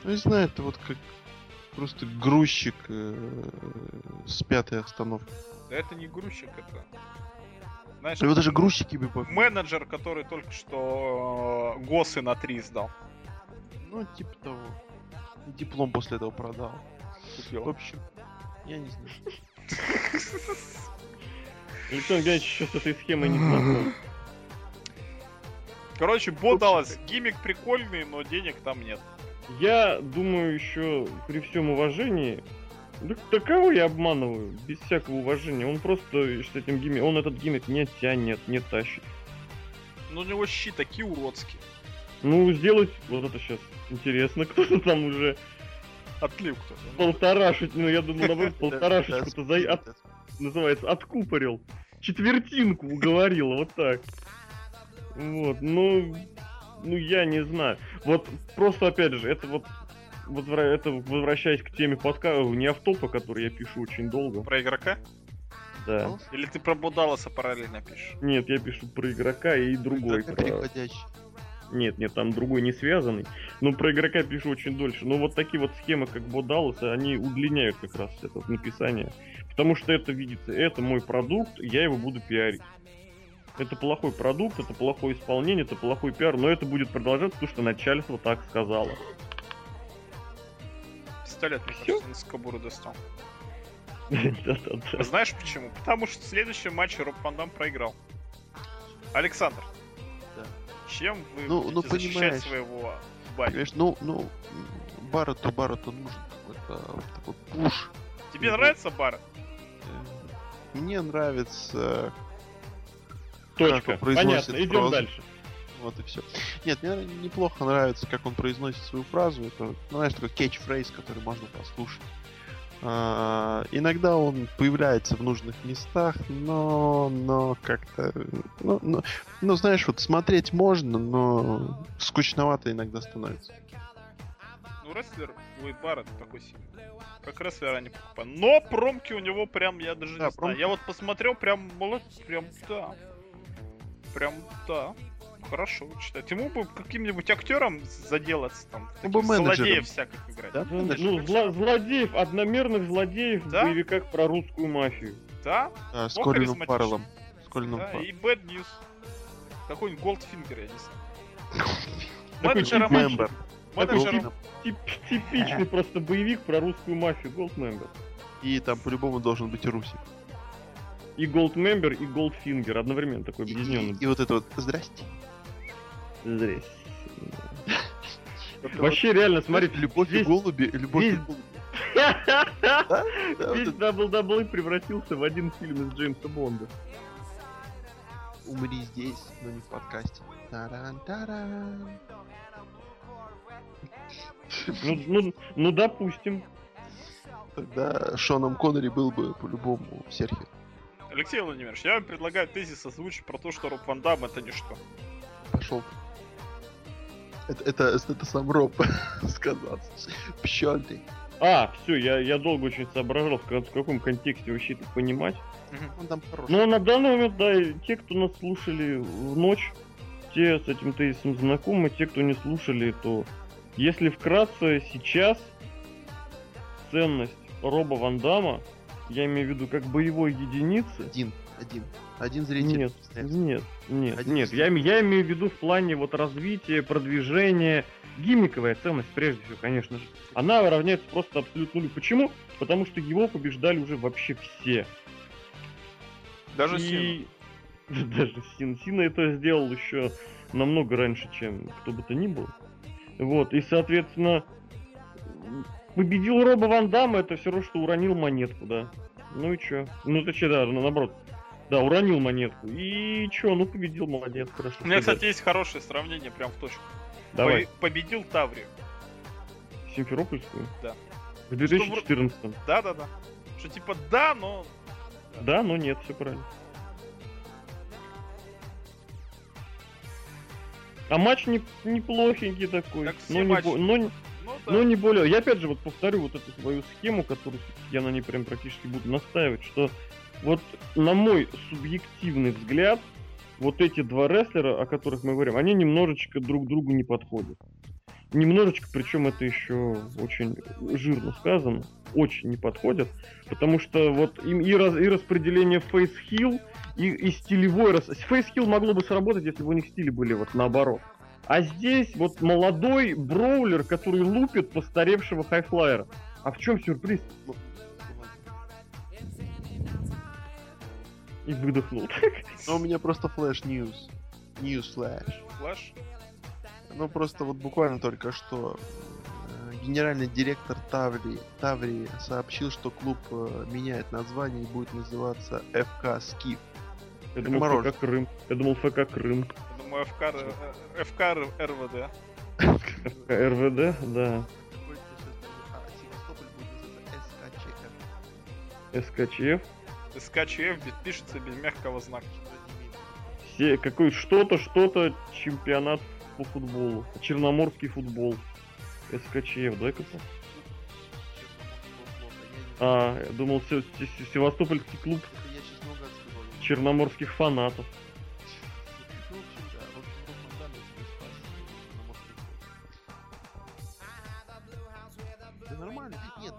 Ну не знаю, это вот как просто грузчик э, с пятой остановки. Да это не грузчик, это... Знаешь, Его даже грузчики бы по- менеджер, который только что э, Госы на 3 сдал. Ну, типа того. Диплом после этого продал. В Купил. общем, я не знаю. Александр Геннадьевич еще с этой схемой не знаком. Короче, Бо Даллас, гиммик прикольный, но денег там нет. Я думаю, еще при всем уважении, да, да кого я обманываю? Без всякого уважения. Он просто с этим гиммик, он этот гиммик не тянет, не тащит. Но у него щи такие уродские. Ну, сделать, вот это сейчас интересно, кто-то там уже Отлив кто-то. Ну, полторашить, ну, я думаю, наоборот, полторашечку-то за... от- называется, откупорил. Четвертинку уговорил, вот так. Вот, ну, ну, я не знаю. Вот, просто, опять же, это вот, возвра- это возвращаясь к теме подка... не автопа, который я пишу очень долго. Про игрока? Да. Или ты про Бо Далласа параллельно пишешь? Нет, я пишу про игрока и другой. Это про- переходящий. Нет, нет, там другой не связанный. Но про игрока пишу очень дольше. Но вот такие вот схемы, как Бодалоса, они удлиняют как раз это написание. Потому что это видится, это мой продукт, я его буду пиарить. Это плохой продукт, это плохое исполнение, это плохой пиар, но это будет продолжаться, потому что начальство так сказало. Пистолет, мне кажется, из кобуры достал. Знаешь почему? Потому что в следующем матче Роб Ван Дам проиграл. Александр. Чем вы Ну, будете ну, защищать своего Барри? Понимаешь, ну, ну, Баррету, Баррету нужен какой-то такой пуш. Тебе ну, нравится Барретт? Э, Мне нравится Точка. он произносит Понятно, идем фразу. дальше. Вот и все. Нет, мне неплохо нравится, как он произносит свою фразу. Это, ну, знаешь, такой кетч-фрейз, который можно послушать. А, иногда он появляется в нужных местах, но, но как-то, ну, ну, ну, знаешь, вот смотреть можно, но скучновато иногда становится. Ну, рестлер Уэйд Барретт такой сильный. Как рестлера не покупаю. Но промки у него прям, я даже Да, не знаю. промки- Я вот посмотрел, прям, прям, да. Прям, да. Хорошо читать. Ему бы каким-нибудь актером заделаться, там, Ну, бы злодеев всяких играть. Да? Ну, ну, зло- злодеев, одномерных злодеев Да? в боевиках про русскую мафию. Да, Да, с Колином. Фарреллом. С Колином да, Фарреллом. и Bad News. Какой-нибудь Голдфингер, я не знаю. Менеджером, типичный- Мембер. менеджером, Тип- типичный просто боевик про русскую мафию. Goldmember. И там по-любому должен быть Руси. И Goldmember, и Goldfinger. Одновременно такой И, объединенный. и вот это вот «Здрасте». Здрасте. Вообще реально, смотри, любовь и голуби, любовь и голуби. Весь WWE превратился в один фильм из Джеймса Бонда. Умри здесь, но не в подкасте. Таран-таран. Ну, ну, ну, допустим. Тогда Шоном Коннери был бы по-любому Серхио. Алексей Владимирович, я вам предлагаю тезис озвучить про то, что Роб Ван Дам это ничто. Пошел. Это, это, это сам Роб сказал. Пщёльный. А, все, я, я долго очень соображал, в, в каком контексте вообще это понимать. Он там хороший. Но на данный момент, да, те, кто нас слушали в ночь, те с этим тезисом знакомы, те, кто не слушали, то если вкратце сейчас ценность Роба Ван Дамма, я имею в виду как боевой единицы, Один. Один. Один зритель. нет, нет, нет, Один нет, я, я имею в виду в плане вот развития, продвижения, гиммиковая ценность прежде всего, конечно же, она равняется просто абсолютно нулю. Почему? Потому что его побеждали уже вообще все. Даже И- Даже Син. Сина это сделал еще намного раньше, чем кто бы то ни был. Вот, и, соответственно, победил Роба Ван Дамма, это все равно, что уронил монетку, да. Ну и чё? Ну, точнее, да, наоборот. Да, уронил монетку. И чё, ну победил, молодец, хорошо. У меня, кстати, есть хорошее сравнение прям в точку. Давай, По- Победил Таврию. Симферопольскую? Да. В 2014 Да-да-да. Что типа да, но... Да, но нет, все правильно. А матч не, неплохенький такой. Как но, не матчи. бо- но, Ну да. но не более. Я опять же вот повторю вот эту свою схему, которую я на ней прям практически буду настаивать, что вот на мой субъективный взгляд, вот эти два рестлера, о которых мы говорим, они немножечко друг другу не подходят. Немножечко, причем это еще очень жирно сказано, очень не подходят, потому что вот им и, раз- и распределение face-heel, и, и стилевой рас... Face-heel могло бы сработать, если бы у них стили были вот наоборот. А здесь вот молодой brawler, который лупит постаревшего high flyer -а. А в чем сюрприз? И выдохнул. Ну, у меня просто flash news. News flash. Flash. Ну, просто вот буквально только что э, генеральный директор Таврии, Таврии сообщил, что клуб э, меняет название и будет называться ФК Скиф. Я думал, мороженое. ФК Крым. Я думал, ФК Крым. Я думаю, ФК, э, ФК РВД. ФК РВД, да. СКЧФ. СКЧФ без- пишется без мягкого знака. Все, какой что-то, что-то, чемпионат по футболу. Черноморский футбол. СКЧФ, да, как А, я думал, Се- Се- Се- Севастопольский клуб черноморских фанатов.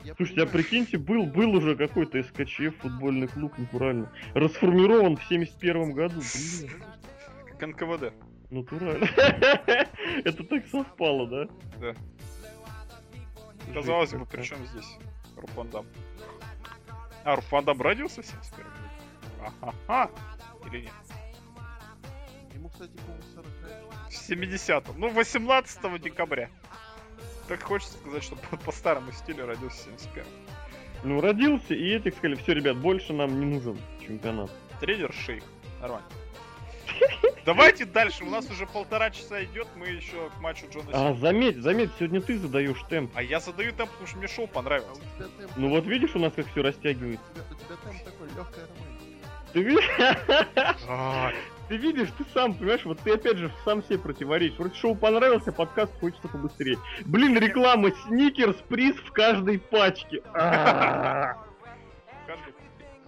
Я Слушайте, а понимаю. прикиньте, был, был уже какой-то СКЧФ, футбольный клуб, натурально. Расформирован в 71 году, блин. Как НКВД. Натурально. Это так совпало, да? Да. Казалось бы, при чем здесь Роб Ван Дам? А, Роб Ван Дам родился в 71 Ага. Или нет? Ему, кстати, по-моему, 40 лет. В 70-м. Ну, 18 декабря. Так хочется сказать, что по, по старому стилю родился в 71 Ну, родился, и этих сказали, все, ребят, больше нам не нужен чемпионат. Тренер Шейх. Нормально. Давайте дальше, у нас уже полтора часа идет, мы еще к матчу Джона А, заметь, заметь, сегодня ты задаешь темп. А я задаю темп, потому что мне шоу А понравилось. темп, Ну вот видишь, у нас как все растягивается. у тебя, у тебя темп такой, легкая. Ты видишь? Ты видишь, ты сам, понимаешь, вот ты опять же сам себе противоречишь. Вроде шоу понравился, подкаст хочется побыстрее. Блин, реклама Сникерс, приз в каждой пачке. А,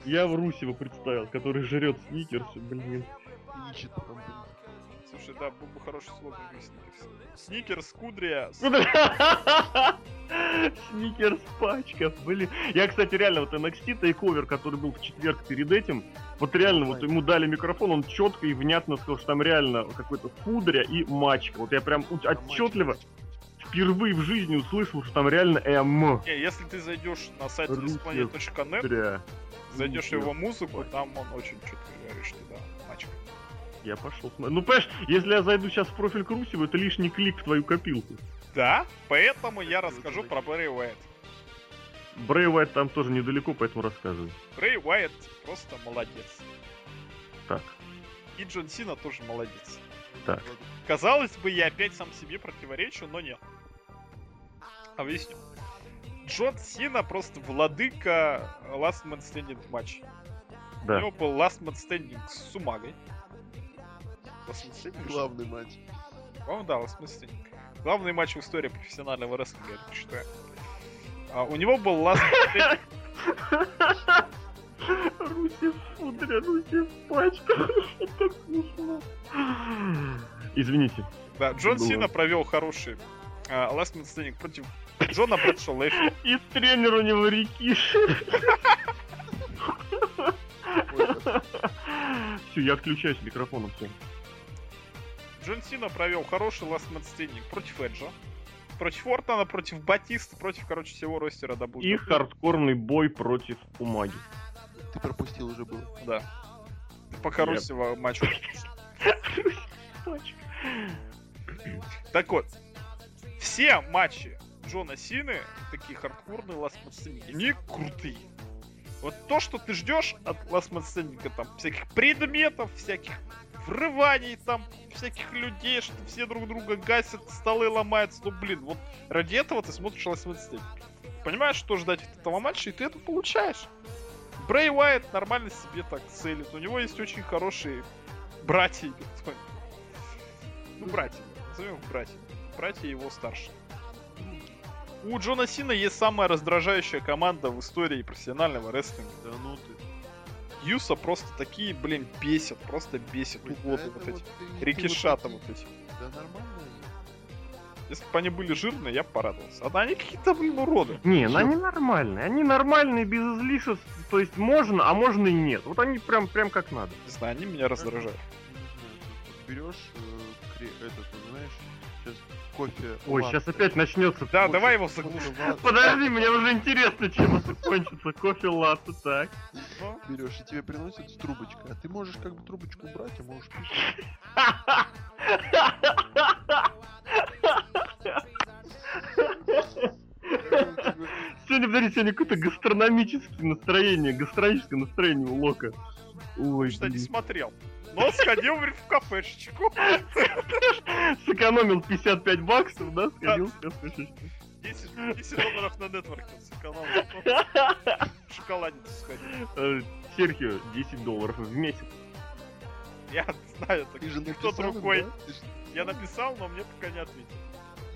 Я в Русева представил, который жрет Сникерс, блин. Ищет там, блин. Слушай, да, был бы хороший для Сникерс. Сникерс, кудря, с- Сникерс пачка, блин. Я, кстати, реально, вот NXT TakeOver, который был в четверг перед этим, вот реально, вот ему дали микрофон, он четко и внятно сказал, что там реально какой-то кудря и мачка. Вот я прям отчетливо впервые в жизни услышал, что там реально М. Не, если ты зайдешь на сайт displanet.net, зайдешь его музыку, там он очень четко Я пошел смотреть. Ну, понимаешь, если я зайду сейчас в профиль к Русеву, это лишний клик в твою копилку. Да, поэтому я расскажу про Брэя Уайт. Брэй Уайт там тоже недалеко, поэтому рассказывай. Брэй Уайт просто молодец. Так, И Джон Сина тоже молодец. Так. Казалось бы, я опять сам себе противоречу, но нет. Объясню. Джон Сина просто владыка Last Man Standing матча. У да. него был Last Man Standing с Сумагой. Last Man Standing? Главный матч. По-моему, да, Last Man Standing. Главный матч в истории профессионального рестлинга, я так считаю. А, у него был Last Man Standing... Русев пудра, Русев пачка. Это так смешно. Извините. Да, Джон Было. Сина провел хороший а, Last Man Standing против Джона Брэдшо Лэйфи. И тренер у него Рикиши. Все, я отключаюсь микрофоном, все. Джон Сина провел хороший Man Standing против Эджа. Против Ортона, против Батиста, против, короче, всего ростера WWE. И хардкорный бой против Умаги. Ты пропустил уже был. Да. Пока Yep. Русева матч. Так вот, все матчи Джона Сины, такие хардкорные Standing, они крутые. Вот то, что ты ждешь от Standing, там, всяких предметов, всяких врываний, там, всяких людей, что все друг друга гасят, столы ломаются, ну, блин, вот ради этого ты смотришь Standing. Понимаешь, что ждать от этого матча, и ты это получаешь. Брэй Уайт нормально себе так целит. У него есть очень хорошие братья. Ну, братья. Назовем их братья. Братья его старше. У Джона Сина есть самая раздражающая команда в истории профессионального рестлинга. Да ну ты. Юса просто такие, блин, бесят. Просто бесят. Ой, да Угоды это вот вот эти. ты Рикишата вот вот эти. Да нормально. Если бы они были жирные, я бы порадовался. А они какие-то, блин, уроды. Не, ну они нормальные. Они нормальные, без излишеств. То есть можно, а можно и нет. Вот они прям, прям как надо. Не знаю, они меня раздражают. Не знаю, ты вот берешь э, этот, вот, знаешь, сейчас кофе. Ой, латте. сейчас опять начнется. Да, Кофе- давай его латте Подожди, мне уже интересно, чем это кончится. Кофе латте, так. Берешь, и тебе приносят с трубочкой. А ты можешь как бы трубочку брать, а можешь Сегодня, подожди, сегодня какое-то гастрономическое настроение, гастрономическое настроение у Лока. Ой, что не смотрел. Но сходил, говорит, в кафешечку. сэкономил 55 баксов, да, сходил в кафешечку. 10, 10 долларов на нетворке сэкономил. В шоколадницу сходил. Э, Серхио, 10 долларов в месяц. Я знаю, так Ты же да? Ж- Я написал, но мне пока не ответил.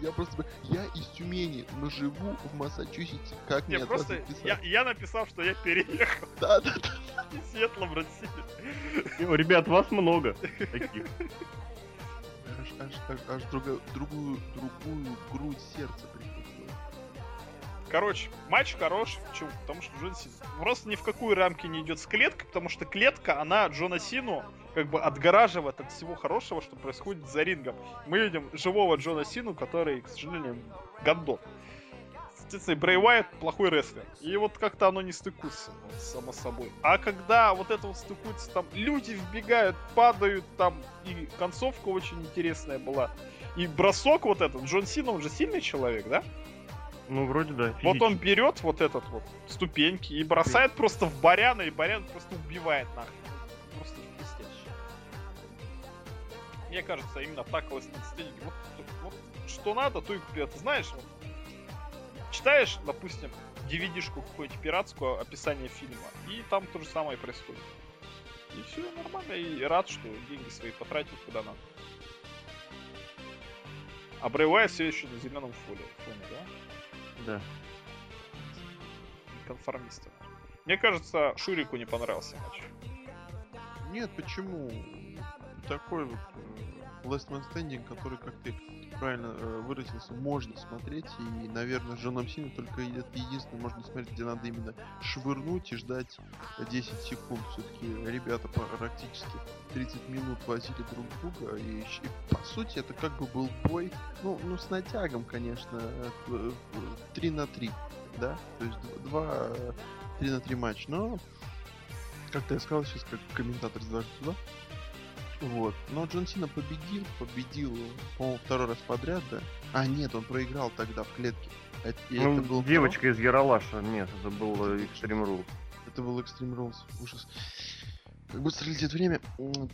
Я просто... Я из Тюмени, но живу в Массачусетсе. Как Не, мне просто написать? я, я написал, что я переехал Да, да, да. из Сиэтла в Россию. О, Ребят, вас много таких. Аж, аж, аж, аж друга- другую, другую грудь сердца. Короче, матч хороший. Почему? Потому что Джон Сина просто ни в какую рамки не идет с клеткой, потому что клетка, она Джона Сину как бы отгораживает от всего хорошего, что происходит за рингом. Мы видим живого Джона Сину, который, к сожалению, гандон. Соответственно, и Брэй Уайт плохой рестлер. И вот как-то оно не стыкуется, вот, само собой. А когда вот это вот стыкуется, там люди вбегают, падают, там и концовка очень интересная была. И бросок вот этот, Джон Сина, он же сильный человек, да? Ну, вроде да. Вот он физически. берет вот этот вот ступеньки и бросает просто в Баряна, и Барян просто убивает нахрен. Просто. Мне кажется, именно так Man Standing. Вот, вот что надо, то и купи. Ты знаешь, вот, читаешь, допустим, DVD-шку какую-нибудь пиратскую, описание фильма, и там то же самое происходит. И все нормально, и рад, что деньги свои потратил куда надо. А Брэй Уайт все еще на зеленом фоне, фоне да? Да. Конформисты. Мне кажется, Шурику не понравился матч. Нет, почему? Такой вот э, Last Man Standing, который, как ты правильно э, выразился, можно смотреть. И, наверное, с Джоном Синой только это единственное можно смотреть, где надо именно швырнуть и ждать 10 секунд. Все-таки ребята практически 30 минут возили друг друга. И, и, по сути, это как бы был бой, ну, ну с натягом, конечно, э, э, 3 на 3, да? То есть 2 3 на 3 матч. Но как-то я сказал сейчас, как комментатор с дважды два. Вот. Но Джон Сина победил, победил, по-моему, второй раз подряд, да? А, нет, он проиграл тогда в клетке. Это, Ну, это был девочка из Яралаша, нет, это был э, Extreme Rules. это был Extreme Rules. Ужас. Как быстро летит время.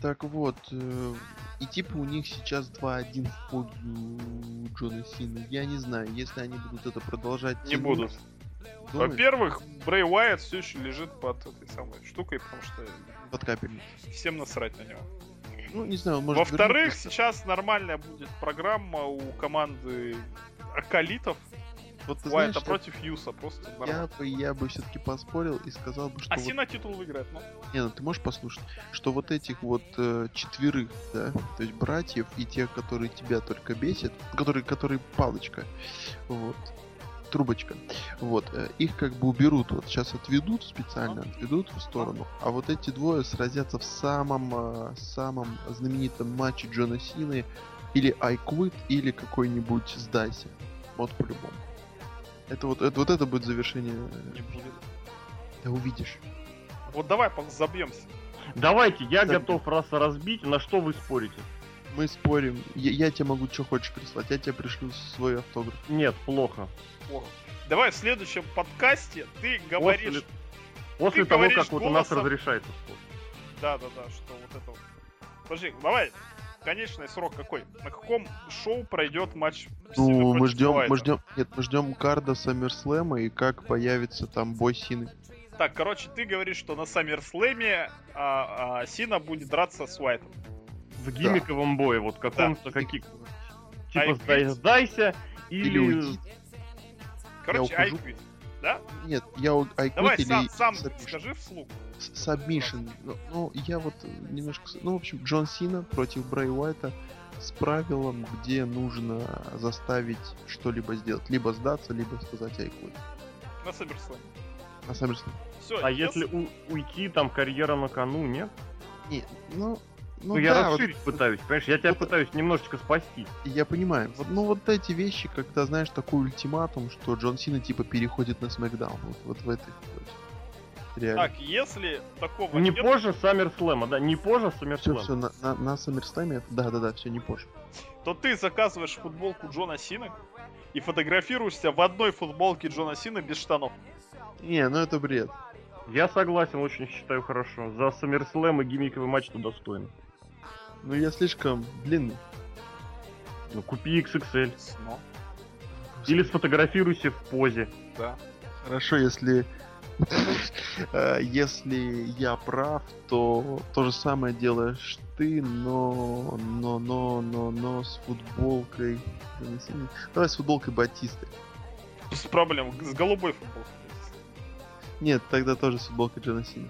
Так вот, э, и типа у них сейчас 2-1 в пользу Джона Сина. Я не знаю, если они будут это продолжать Не тянуть, будут. думаешь, Во-первых, Брэй Уайт все еще лежит под этой самой штукой, потому что под капельницей. всем насрать на него. Ну, не знаю, может Во-вторых, сейчас нормальная будет программа у команды Акалитов. вот ты Уайта знаешь, против Юса. Просто я бы, я бы все-таки поспорил и сказал бы, что А вот Сина титул выиграет, ну. Не, ну ты можешь послушать, что вот этих вот э, четверых, да, то есть братьев и тех, которые тебя только бесят, которые, которые палочка, вот, трубочка, вот, э, их как бы уберут, вот сейчас отведут специально, отведут в сторону, а вот эти двое сразятся в самом, э, самом знаменитом матче Джона Сины, или Quit, или какой-нибудь Сдайся, вот по-любому. Это вот, это, вот это будет завершение. э, Не будет. Да увидишь. Вот давай забьемся. Давайте, я Так. готов раз разбить, на что вы спорите? Мы спорим. Я, я тебе могу что хочешь прислать. Я тебе пришлю свой автограф. Нет, плохо. Плохо. Давай в следующем подкасте ты говоришь. После Ты того, говоришь как вот у нас голосом. разрешается спор. Да, да, да, что вот это вот. Подожди, давай. Конечный срок какой? На каком шоу пройдет матч? Ну, мы ждем, мы ждем, нет, мы ждем карда Саммерслэма и как появится там бой Сины. Так, короче, ты говоришь, что на Саммерслэме а, а, Сина будет драться с Уайтом. В гиммиковом бое, вот каком-то каких... Типа I сдай- сдайся, Или или... уйди. Короче, ухожу. I quit. Да? Нет, я у- I Давай сам, или сам submission. скажи вслух. С- Submission. Ну, ну, я вот немножко... Ну, в общем, Джон Сина против Брэй Уайта с правилом, где нужно заставить что-либо сделать. Либо сдаться, либо сказать quit. На Саммерслэме. На SummerSlam. Все, А если у- уйти, там карьера на кону, нет? Не, ну... Ну, Ну, я да, вот расширить пытаюсь, понимаешь? Я тебя Вот- пытаюсь немножечко спасти. Я понимаю. Вот, ну вот эти вещи, когда знаешь такой ультиматум, что Джон Сина типа переходит на Смакдаун. Вот, вот в этой вот. Реально. Так, если такого Не нет, позже Саммерслэма, да, не позже все, Саммерслэма. все, на, на, на SummerSlam это да, да, да, все не позже. то ты заказываешь футболку Джона Сины и фотографируешься в одной футболке Джона Сины без штанов. Не, ну это бред. Я согласен, очень считаю хорошо. За Саммерслэм и гиммиковый матч-то достойно. Ну я слишком длинный. Ну, купи XXL. Ну, Или сфотографируйся в позе. да. Хорошо, если э, если я прав, то то же самое делаешь ты, но но но но но с футболкой. Давай с футболкой Батисты. Без проблем. С голубой футболкой. Нет, тогда тоже с футболкой Джона Сины.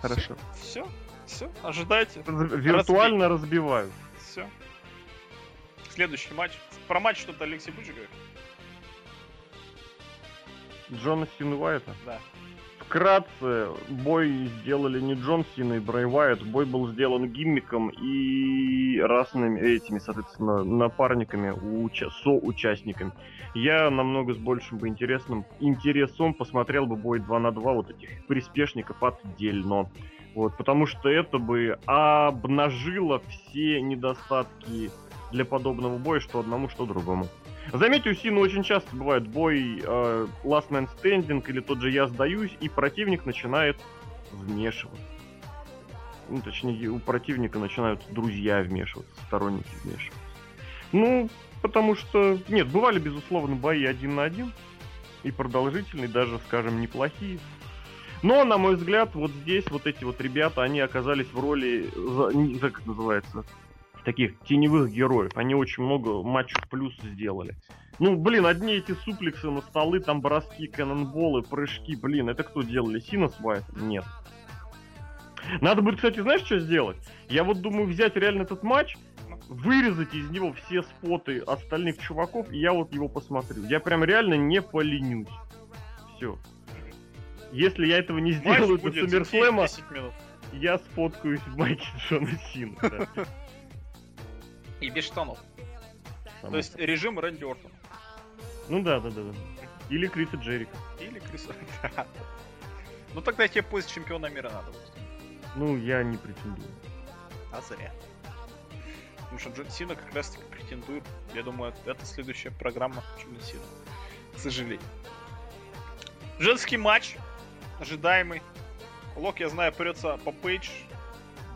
Хорошо. Все, все, ожидайте. Виртуально разбивают. Все. Следующий матч. Про матч что-то Алексей будешь говорить? Джона Сина Уайта. Да. Вкратце, бой сделали не Джон Сина и Брэй Уайт, бой был сделан гиммиком и разными этими, соответственно, напарниками, уча- соучастниками. Я намного с большим бы интересным интересом посмотрел бы бой 2 на 2 вот этих приспешников отдельно. Вот, потому что это бы обнажило все недостатки для подобного боя, что одному, что другому. Заметьте, у Сина очень часто бывает бой э, Last Man Standing или тот же Я сдаюсь, и противник начинает вмешиваться. ну, точнее, у противника начинают друзья вмешиваться, сторонники вмешиваться. Ну, потому что, нет, бывали, безусловно, бои один на один, и продолжительные, даже, скажем, неплохие. Но, на мой взгляд, вот здесь вот эти вот ребята, они оказались в роли, за- не- как называется, таких теневых героев. Они очень много матчев плюс сделали. Ну, блин, одни эти суплексы на столы, там броски, канонболы, прыжки, блин, это кто делали? Синус Уайт? Нет. Надо будет, кстати, знаешь, что сделать? Я вот думаю взять реально этот матч, вырезать из него все споты остальных чуваков, и я вот его посмотрю. Я прям реально не поленюсь. Все. Если я этого не Матч сделаю до будет Саммерслэма, 10 минут. я сфоткаюсь в майке Джона Сина. да. И без штанов. Само То есть режим Рэнди Ортона. Ну да, да, да, да. Или Криса Джерика. Или Крис. Да. Ну тогда тебе поезд чемпиона мира надо будет. Ну, я не претендую. А зря. Потому что Джон Сина как раз таки претендует. Я думаю, это следующая программа Джона Сина. К сожалению. Женский матч. Ожидаемый. Лок, я знаю, прется по пейдж.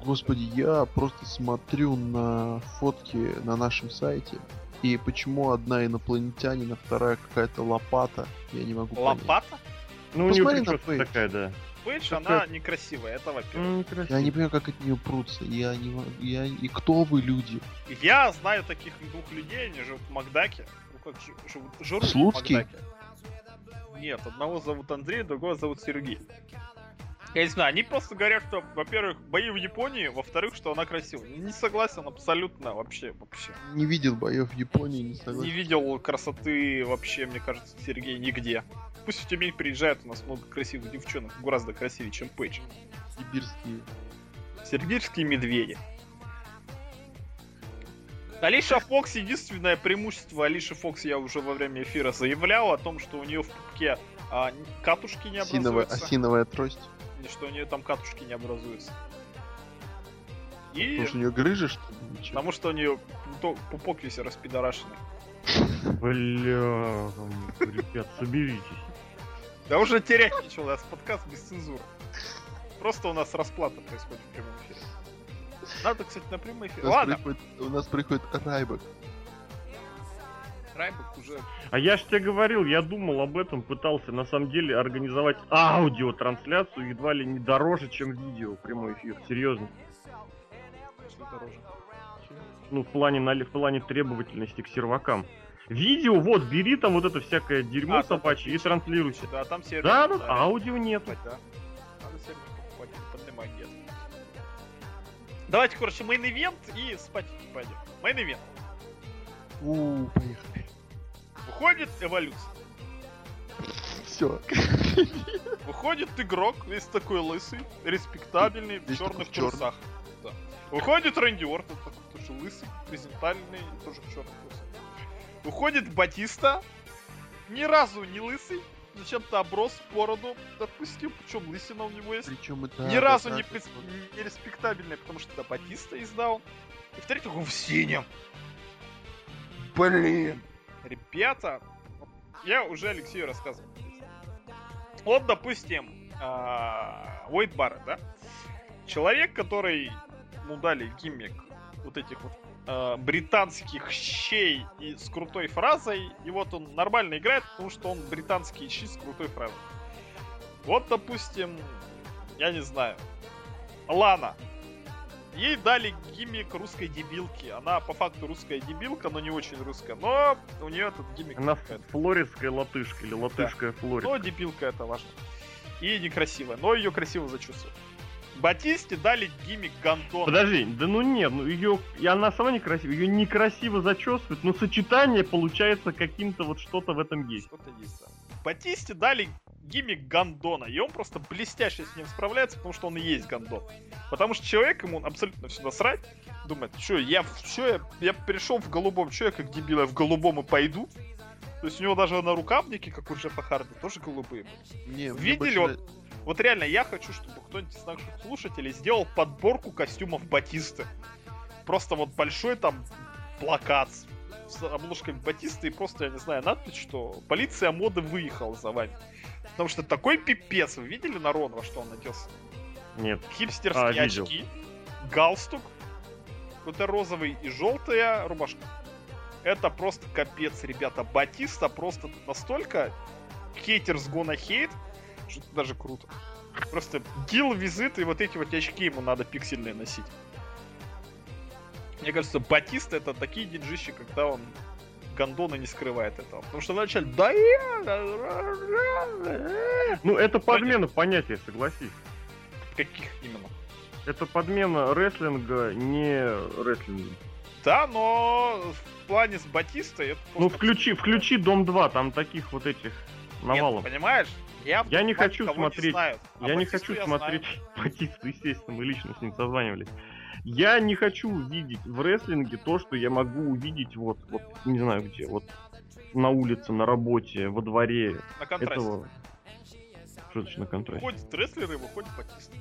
Господи, я просто смотрю на фотки на нашем сайте. И почему одна инопланетянин, а вторая какая-то лопата, я не могу понять. Лопата. Ну, у нее Посмотри на прическа Пейдж. такая, да. Пейдж, Такая- она некрасивая, это во-первых. Ну. Я не понимаю, как от нее прутся. Я не я И кто вы, люди? Я знаю таких двух людей, они живут в Макдаке. Ну как жи- живут? Жрут в Слуцкий? Макдаке. Нет, одного зовут Андрей, другого зовут Сергей. Я не знаю, они просто говорят, что, во-первых, бои в Японии, во-вторых, что она красивая. Не согласен абсолютно вообще, вообще. Не видел боев в Японии, не Не согласен. видел красоты вообще, мне кажется, Сергей нигде. Пусть в Тюмень приезжает, у нас много красивых девчонок, гораздо красивее, чем Пейдж. Сибирские. Сибирские медведи. Алиша Фокс, единственное преимущество Алиши Фокс я уже во время эфира заявлял о том, что у нее в пупке а, катушки не Осиновая, образуются. осиновая трость. И что у нее там катушки не образуются. И Потому что у нее грыжа, что ли? потому что у нее пупок весь распидорашенный. Бля, ребят, соберитесь. Да уже терять нечего, у нас подкаст без цензуры. Просто у нас расплата происходит в прямом эфире. Надо, кстати, на прямой эфир. У нас, Ладно, приходит, у нас приходит Райбек. Райбек уже А я ж тебе говорил, я думал об этом, пытался на самом деле организовать аудиотрансляцию едва ли не дороже, чем видео, прямой эфир. Серьезно. что дороже. Ну, в плане, нали- в плане требовательности к сервакам. Видео, вот, бери там вот это всякое дерьмо А, собачье и транслируйся. Да, там сервер. Да, да, аудио нет. да. Давайте, короче, main event и спать пойдем. Main event. У, поехали. Выходит эволюция. Все. Выходит игрок, весь такой лысый, респектабельный, в черных трусах. Да. Выходит Рэнди Ортон, такой тоже лысый, презентабельный, тоже в черных трусах. Выходит Батиста, ни разу не лысый, зачем-то оброс бороду, допустим, причем лысина у него есть. Причем это... Ни разу не, прес- не респектабельный, потому что это Батиста издал. И в-третьих, он в синем. Блин. Ребята, я уже Алексею рассказывал. Вот, допустим, Уэйд Барретт, да? Человек, который ему дали гиммик вот этих вот а, британских щей и с крутой фразой, и вот он нормально играет, потому что он британский щи с крутой фразой. Вот, допустим, я не знаю, Лана. Ей дали гиммик русской дебилки. Она по факту русская дебилка, но не очень русская. Но у нее этот гиммик Она флоридская латышка или латышская Но флоридка. дебилка это важно. И некрасивая, но ее красиво зачесывают. Батисте дали гиммик Гандон. Подожди, да ну нет, ну ее, и она сама некрасивая, ее некрасиво зачесывают, но сочетание получается каким-то вот что-то в этом есть. Что-то есть, да. Батисте дали гиммик Гандона, и он просто блестяще с ним справляется, потому что он и есть Гандон. Потому что человек ему абсолютно все насрать, думает, что я, что я, я перешел в голубом, что я как дебил, я в голубом и пойду. То есть у него даже на рукавнике, как у Джеффа Харди, тоже голубые. Не, Видели больше вот- Вот реально, я хочу, чтобы кто-нибудь из наших слушателей сделал подборку костюмов Батисты. Просто вот большой там плакат с обложкой Батисты и просто, я не знаю, надпись, что полиция моды выехала за вами. Потому что такой пипец, вы видели на Рон, во что он оделся? Нет. хипстерские А, видел. очки, галстук, какой-то розовый и желтая рубашка. Это просто капец, ребята. Батиста просто настолько хейтерс гона хейт, что это даже круто. Просто гил визит и вот эти вот очки ему надо пиксельные носить. Мне кажется, Батиста это такие диджищи, когда он Гондона не скрывает этого. Потому что вначале да я... Ну, это подмена понятия, согласись. Каких именно? Это подмена рестлинга не рестлинга. Да, но в плане с Батистой это Ну, включи, включи Дом 2, там таких вот этих Нет, навалом. понимаешь? Я, Я не хочу смотреть- знаю. А Я не хочу я смотреть Батисту, естественно, мы лично с ним созванивались. Я не хочу увидеть в рестлинге то, что я могу увидеть вот, вот не знаю где, вот на улице, на работе, во дворе. На контрасте. этого. Что значит на контрасте? Выходит рестлер и выходит Батиста.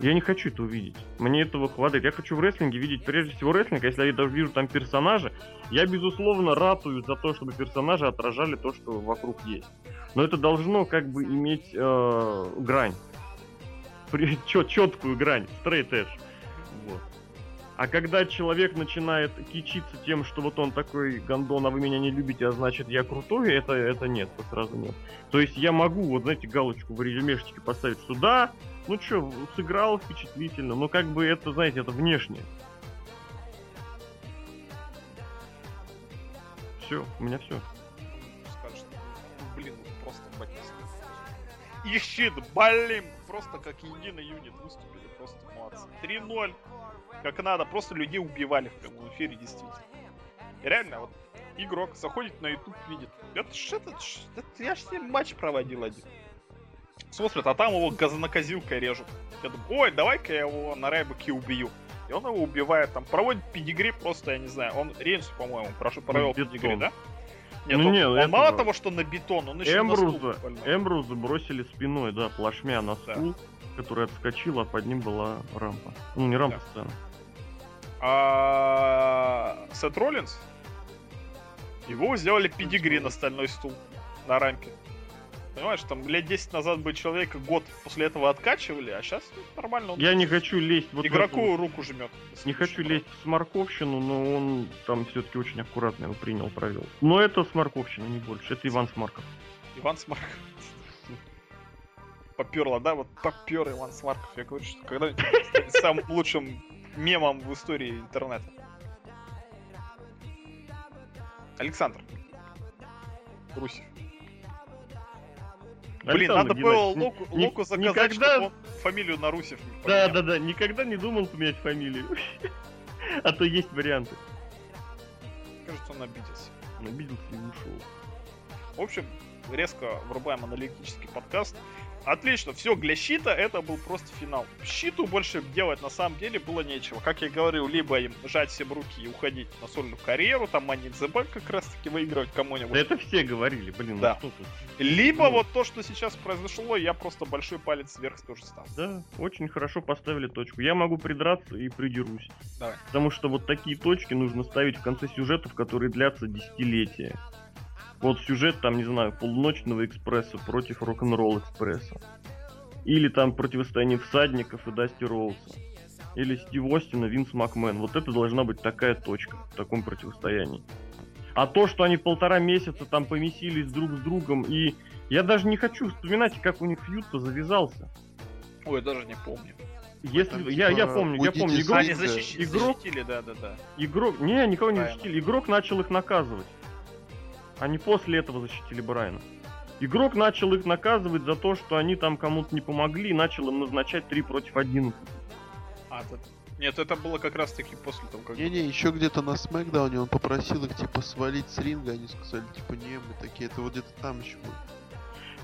Я не хочу это увидеть. Мне этого хватает. Я хочу в рестлинге видеть прежде всего рестлинг. а Если я даже вижу там персонажа, я безусловно ратую за то, чтобы персонажи отражали то, что вокруг есть. Но это должно как бы иметь э, грань. четкую грань, straight edge. Вот. А когда человек начинает кичиться тем, что вот он такой гандон, а вы меня не любите, а значит я крутой, это, это нет, это сразу нет. То есть я могу, вот знаете, галочку в резюмешечке поставить, что да, ну что, сыграл впечатлительно, но как бы это, знаете, это внешнее. Все, у меня все. Их щит, блин, просто как единый юнит выступили, просто молодцы. 3-0, как надо, просто людей убивали в прямом эфире, действительно. И реально, вот игрок заходит на YouTube, видит, это ж это, ж- это я ж с ним матч проводил один. Смотрит, а там его газонокозилкой режут. Я думаю, ой, давай-ка я его на райбуке убью. И он его убивает, там, проводит педигри просто, я не знаю, он Рейнсу, по-моему, прошу, провел бетон. педигри, да? Нет, Ну он, не, он этого- мало того, что на бетон, он еще на стул Эмбруза. Эмбруза бросили спиной, да, плашмя на Да. стул, который отскочил, а под ним была рампа. Ну, не рампа, Да. сцена. А Сет Роллинс, его сделали педигри на стальной стул на рампе. Понимаешь, там лет 10 назад бы человека год после этого откачивали, а сейчас нормально. Он Я не хочу лезть вот игроку эту- руку жмет. Не хочу лезть в сморковщину, но он там все-таки очень аккуратно его принял, провел. Но это сморковщина, не больше. Это Иван Смарков. Иван Смарков. Поперло, да? Вот попер Иван Смарков. Я говорю, что когда станет самым лучшим мемом в истории интернета. Александр. Русев. Блин, Александр надо было Локу, ни- Локу заказать, никогда- чтобы он фамилию на Русев не Да, поменял. да, да, никогда не думал поменять фамилию. А то есть варианты. Кажется, он обиделся. Обиделся и ушел. В общем, резко врубаем аналитический подкаст. Отлично, все, для щита это был просто финал. Щиту больше делать на самом деле было нечего. Как я говорил, либо им жать всем руки и уходить на сольную карьеру, там Money in the Bank как раз таки выигрывать кому-нибудь. Да это все говорили, блин, Да. ну что тут. Либо ну. вот то, что сейчас произошло, я просто большой палец вверх тоже ставлю. Да, очень хорошо поставили точку. Я могу придраться и придерусь. Давай. Потому что вот такие точки нужно ставить в конце сюжетов, которые длятся десятилетия. Вот сюжет, там, не знаю, полуночного экспресса против рок-н-ролл экспресса. Или там противостояние всадников и Дасти Роуса. Или Стив Остина, Винс Макмен. Вот это должна быть такая точка в таком противостоянии. А то, что они полтора месяца там помесились друг с другом, и я даже не хочу вспоминать, как у них фьюд-то завязался. Ой, даже не помню. Если Там, я, я типа, помню, у я помню, игрок, защищ- игрок- защитили, да-да-да. игрок, не, никого не Брайана. защитили, игрок начал их наказывать. Они после этого защитили Брайана. Игрок начал их наказывать за то, что они там кому-то не помогли, и начал им назначать 3 против 11. А, это- Нет, это было как раз таки после того, как... Не-не, еще где-то на Смакдауне он попросил их типа свалить с ринга, они сказали типа не, мы такие, это вот где-то там еще было.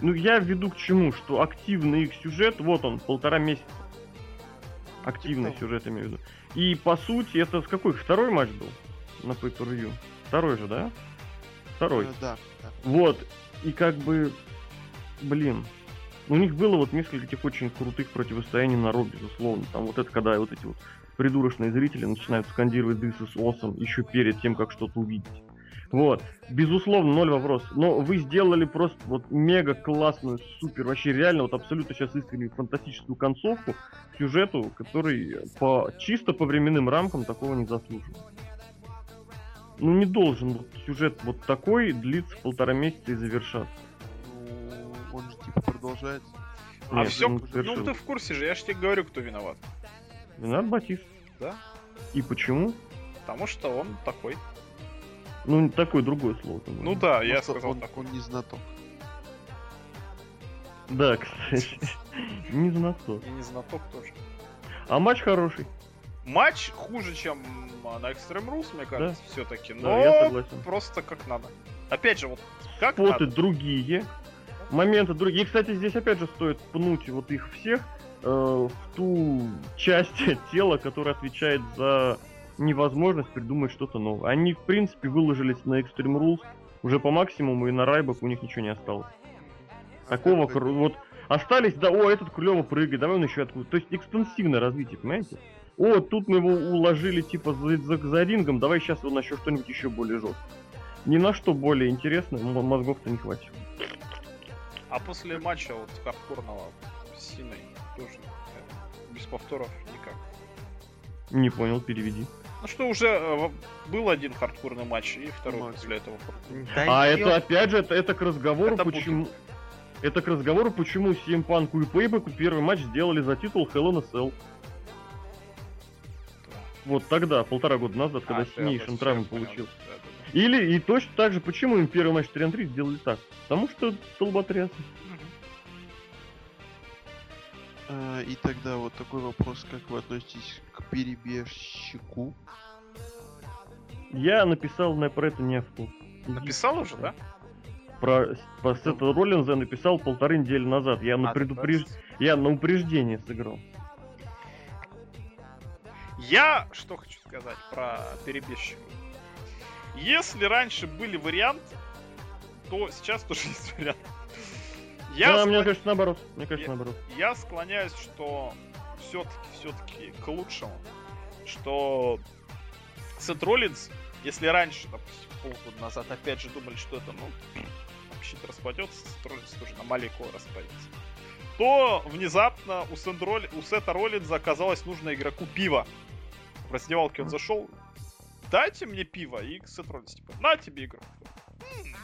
Ну, я веду к чему, что активный их сюжет, вот он, полтора месяца. Активный Типа сюжет, имею в виду. И, по сути, это с какой? Второй матч был на pay Второй же, да? Второй. Э, да, да. Вот. И как бы, блин, у них было вот несколько таких очень крутых противостояний на Ро, безусловно. Там вот это, когда вот эти вот придурочные зрители начинают скандировать This is awesome еще перед тем, как что-то увидеть. Вот, безусловно, ноль вопросов. Но вы сделали просто вот мега классную, супер, вообще реально, вот абсолютно сейчас искренне фантастическую концовку к сюжету, который по чисто по временным рамкам такого не заслуживает. Ну не должен вот сюжет вот такой длиться полтора месяца и завершаться. Ну, он же типа продолжается. А Нет, все, ну завершил. ты в курсе же, я же тебе говорю, кто виноват. Виноват Батист. Да? И почему? Потому что он такой. Ну, такое другое слово. ты Ну да, я Может, сказал он, такой. он не знаток. Да, кстати. Не знаток. И не знаток тоже. А матч хороший. Матч хуже, чем на Extreme Rules, мне кажется, все-таки. Да, Но я согласен. просто как надо. Опять же, вот как Споты надо. другие. Моменты другие. И, кстати, здесь опять же стоит пнуть вот их всех э, в ту часть тела, которая отвечает за невозможность придумать что-то новое. Они, в принципе, выложились на Extreme Rules уже по максимуму, и на Райбах у них ничего не осталось. Такого, вот, остались, да, о, этот клево прыгает, давай он еще откуда. То есть экстенсивное развитие, понимаете? О, тут мы его уложили, типа, за, за, за рингом, давай сейчас он еще что-нибудь еще более жесткое. Ни на что более интересное м- мозгов-то не хватит. А после матча вот хардкорного с Синой тоже э, без повторов никак. Не понял, переведи. Ну что, уже э, был один хардкорный матч, и второй Матч. после этого. хардкорный. а это опять же, это, это к разговору, Это почему... Это к разговору, почему CM Punk и Payback первый матч сделали за титул Hell in a Cell. Вот тогда, полтора года назад, когда А, сильнейшим об этом травм всё понял. получил. Да, да, да. Или и точно так же, почему им первый матч 3 на 3 сделали так? Потому что столботрясы. Мгм. А, и тогда вот такой вопрос, как вы относитесь к перебежчику? Я написал на про это невку. Написал уже, да? Про, про Сета Роллинза я написал полторы недели назад. Я на, А, предупреж... так, я на упреждение сыграл. Я что хочу сказать про перебежчиков. Если раньше были варианты, то сейчас тоже есть вариант. Я, да, склон- мне кажется, наоборот. Мне кажется, Я- наоборот. я склоняюсь, что все-таки, все-таки к лучшему, что Сет Роллинс, если раньше, допустим, полгода назад, опять же думали, что это, ну, вообще распадется, Сет Роллинс тоже на маленького распадется, то внезапно у, Сет Ролли- у Сета Роллинза оказалось нужно игроку пиво. В раздевалке он зашел, дайте мне пиво, и Сет Роллинс типа, на тебе игрок. М.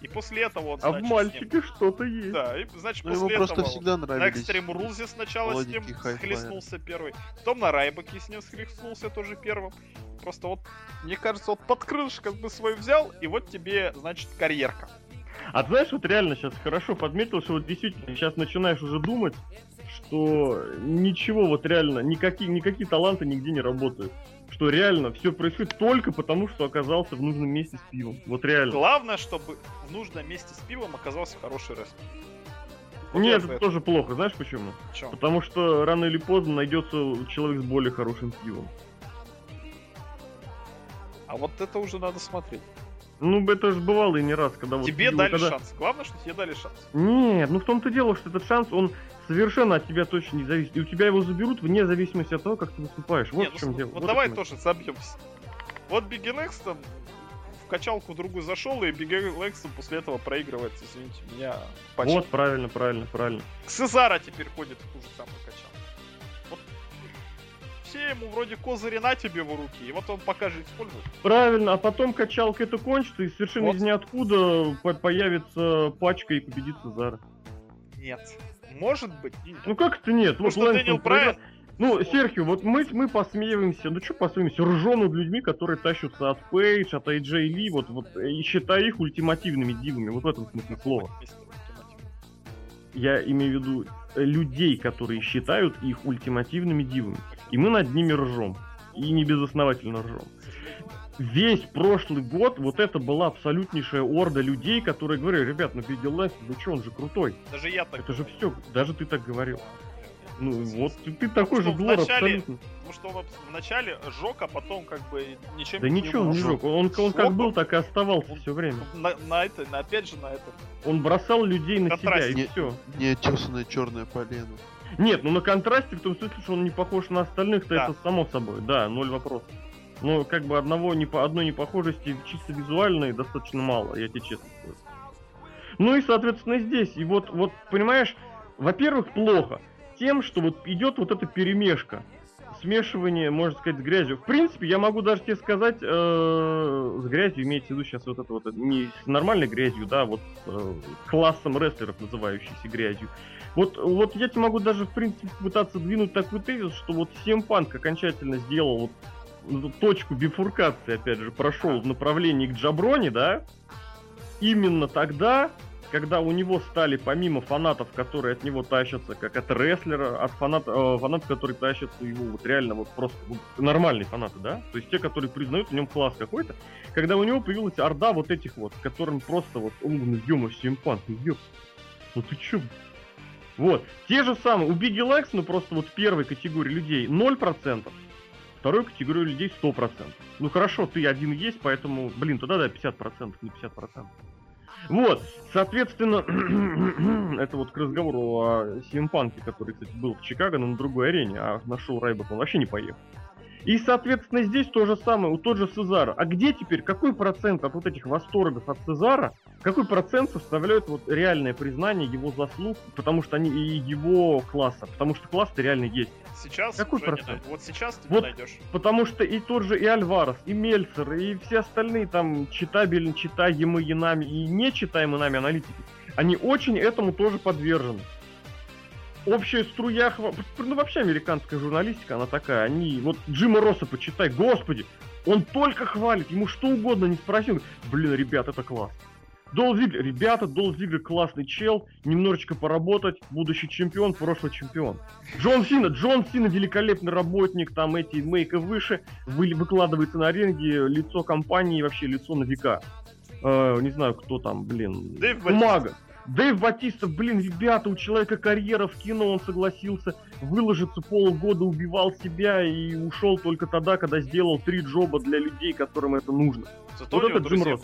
И после этого он, А в значит, с ним- мальчике что-то есть. Да, и, значит, Ну, ему после просто этого... всегда На нравились. Extreme Rules сначала с ним схлестнулся первый. Потом на Райбаке с ним схлестнулся тоже первым. Просто вот, мне кажется, вот под крылышко бы свой взял, и вот тебе, значит, карьерка. А ты знаешь, вот реально сейчас хорошо подметил, что вот действительно сейчас начинаешь уже думать, что ничего вот реально, никакие, никакие таланты нигде не работают. Что реально все происходит только потому, что оказался в нужном месте с пивом. Вот реально. Главное, чтобы в нужном месте с пивом оказался хороший рестлер. Вот Нет, это это. тоже плохо, знаешь почему? Чё? Потому что рано или поздно найдется человек с более хорошим пивом. А вот это уже надо смотреть. Ну, это же бывало и не раз, когда вот... тебе дали когда- шанс. Главное, что тебе дали шанс. Нет, ну в том-то дело, что этот шанс, он совершенно от тебя точно не зависит. И у тебя его заберут вне зависимости от того, как ты выступаешь. Вот Не, в ну, чем см- дело. Вот Вот давай тоже забьемся. Вот Бигги Лэкстон в качалку другую зашел, и Лэкстон после этого проигрывает, извините меня, патч. Вот, правильно, правильно, правильно. Сезара теперь ходит в ту же самую качалку. Вот все ему вроде козыри на тебе в руки, и вот он пока же использует. Правильно, а потом качалка это кончится, и совершенно Вот. из ниоткуда по- появится пачка и победит Цезара. Нет. Может быть, и нет. Ну как это нет? Потому Вот Дэниел Брайан... Ну, Серхио, вот мы, мы посмеиваемся, ну что посмеиваемся, ржем над людьми, которые тащатся от Пейдж, от AJ Ли, вот, вот, и считай их ультимативными дивами, вот в этом смысле слова. Я имею в виду э, людей, которые считают их ультимативными дивами. И мы над ними ржем. И не безосновательно ржем. Весь прошлый год вот это была абсолютнейшая орда людей, которые говорили, ребят, ну Бигги Лэнстон, ну что, он же крутой. Даже я так Это же все, даже ты так говорил. Ну вот, ты, ты такой же что двор вначале- абсолютно. Потому что он вначале жег, а потом как бы ничем Да ничего, он не жёг. жёг. Он, он как Жёг, был, так и оставался он- все время. На, на это, на, опять же на это. Он бросал людей на себя, и Не- все. Неотесанное черное полено. Нет, ну на контрасте в том смысле, что он не похож на остальных, то Да. это само собой, да, ноль вопросов. Но как бы одного не по одной непохожести чисто визуальной достаточно мало, я тебе честно скажу. Ну и, соответственно, здесь. И вот, вот, понимаешь, во-первых, плохо тем, что вот идет вот эта перемешка. Смешивание, можно сказать, с грязью. В принципе, я могу даже тебе сказать, э, с грязью имеется в виду сейчас вот это вот, не с нормальной грязью, да, вот э, классом рестлеров, называющейся грязью. Вот, вот я тебе могу даже, в принципе, пытаться двинуть такой тезис, что вот CM Punk окончательно сделал вот точку бифуркации, опять же, прошел в направлении к Джаброне, да, именно тогда, когда у него стали, помимо фанатов, которые от него тащатся, как от рестлера, от фанат, э, фанатов, которые тащатся его вот реально вот просто вот, нормальные фанаты, да? То есть те, которые признают в нем класс какой-то, когда у него появилась орда вот этих вот, которым просто вот, он, ну, ё симпанк, ёп, ну ты чё? Вот, те же самые, у Бигги Лекс, ну просто вот первой категории людей 0%, второй категории людей 100%. Ну хорошо, ты один есть, поэтому, блин, туда да, 50%, не 50%. Вот, соответственно, это вот к разговору о Симпанке, который, кстати, был в Чикаго, но на другой арене, а на шоу Райбок он вообще не поехал. И, соответственно, здесь то же самое, у тот же Сезара. А где теперь, какой процент от вот этих восторгов от Сезара, какой процент составляет вот реальное признание его заслуг, потому что они и его класса, потому что класс-то реально есть. Сейчас Какой процент? не- Вот сейчас ты Вот. найдешь. Потому что и тот же и Альварес, и Мельцер, и все остальные там читабельно читаемые нами и не читаемые нами аналитики, они очень этому тоже подвержены. Общая струя, ну вообще американская журналистика, она такая, они, вот Джима Росса почитай, господи, он только хвалит, ему что угодно не спросил, блин, ребят, это класс. Дол Зиглер, ребята, Дол Зиглер классный чел, немножечко поработать, будущий чемпион, прошлый чемпион. Джон Сина, Джон Сина великолепный работник, там эти мейка выше, вы- выкладывается на ринге, лицо компании, вообще лицо на века. Э, не знаю, кто там, блин. Дэйв Бумага. Дэйв Батиста, блин, ребята, у человека карьера в кино, он согласился выложиться полгода, убивал себя и ушел только тогда, когда сделал три джоба для людей, которым это нужно. Зато Вот это Джим Росс.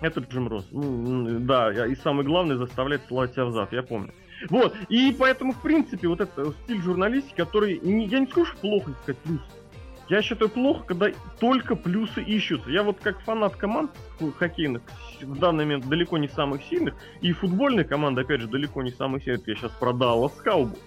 Это Джим Росс. Ну, да, и самое главное, заставляет слать себя в зад, я помню. Вот, и поэтому, в принципе, вот это стиль журналистики, который, не- я не скажу, что плохо искать плюсы. Я считаю плохо, когда только плюсы ищутся. Я вот как фанат команд хо- хоккейных, в данный момент далеко не самых сильных, и футбольные команды, опять же, далеко не самых сильных, я сейчас про Dallas Cowboys.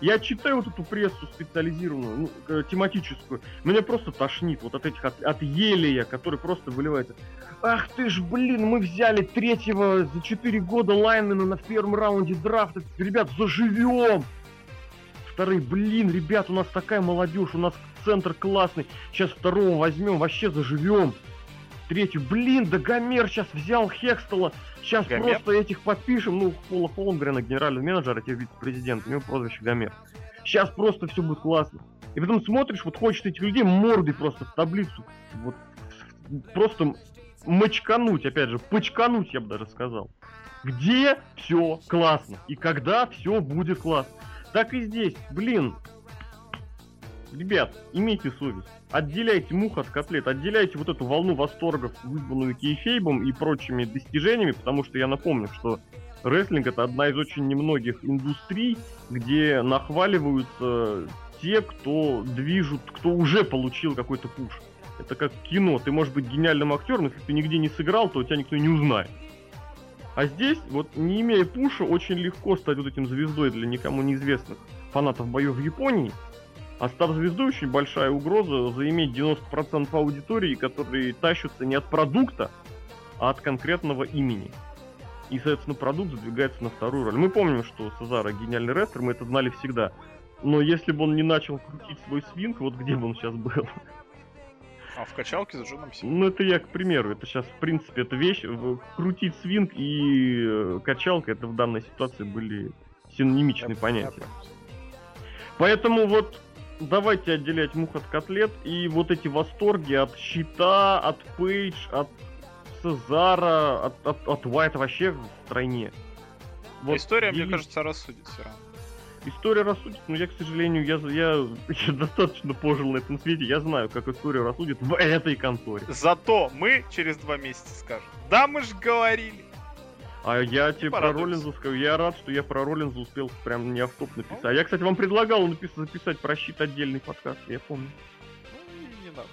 Я читаю вот эту прессу специализированную, ну, тематическую, меня просто тошнит вот от этих, от, от елея, который просто выливается. Ах ты ж, блин, мы взяли третьего за 4 года лайнмена на первом раунде драфта. Ребят, заживем! Вторые, блин, ребят, у нас такая молодежь, у нас центр классный. Сейчас второго возьмем, вообще заживем. Третью, блин, да Гомер сейчас взял Хекстела. Сейчас Гомер? просто этих подпишем. Ну, Пола Холмгрена, генеральный менеджер, а теперь вице-президент. У него прозвище Гомер. Сейчас просто все будет классно. И потом смотришь, вот хочется этих людей мордой просто в таблицу. Вот просто мочкануть, опять же, почкануть, я бы даже сказал. Где все классно и когда все будет классно. Так и здесь, блин. Ребят, имейте совесть. Отделяйте мух от котлет, отделяйте вот эту волну восторгов, вызванную кейфейбом и прочими достижениями, потому что я напомню, что рестлинг это одна из очень немногих индустрий, где нахваливаются те, кто движут, кто уже получил какой-то пуш. Это как кино. Ты можешь быть гениальным актером, если ты нигде не сыграл, то тебя никто не узнает. А здесь, вот не имея пуша, очень легко стать вот этим звездой для никому неизвестных фанатов боев в Японии. А став звездой, очень большая угроза заиметь 90% аудитории, которые тащатся не от продукта, а от конкретного имени. И, соответственно, продукт задвигается на вторую роль. Мы помним, что Сезара гениальный рестлер, мы это знали всегда. Но если бы он не начал крутить свой свинг, вот где бы он сейчас был? А в качалке с Джоном Синой. Ну, это я к примеру. Это сейчас, в принципе, это вещь. Крутить свинг и э, качалка, это в данной ситуации были синонимичные понятия. Поэтому вот давайте отделять мух от котлет и вот эти восторги от Щита, от Пейдж, от Сезара, от, от, от Уайта вообще в стране. Вот История, мне и- кажется, рассудит все равно. История рассудит, но я, к сожалению, я, я, я достаточно пожил на этом свете, я знаю, как история рассудит в этой конторе. Зато мы через два месяца скажем. Да, мы же говорили. А я тебе про порадуемся. Роллинза скажу, я рад, что я про Роллинза успел прям не автоп написать. А я, кстати, вам предлагал написать, записать про щит отдельный подкаст, я помню. Ну, не надо.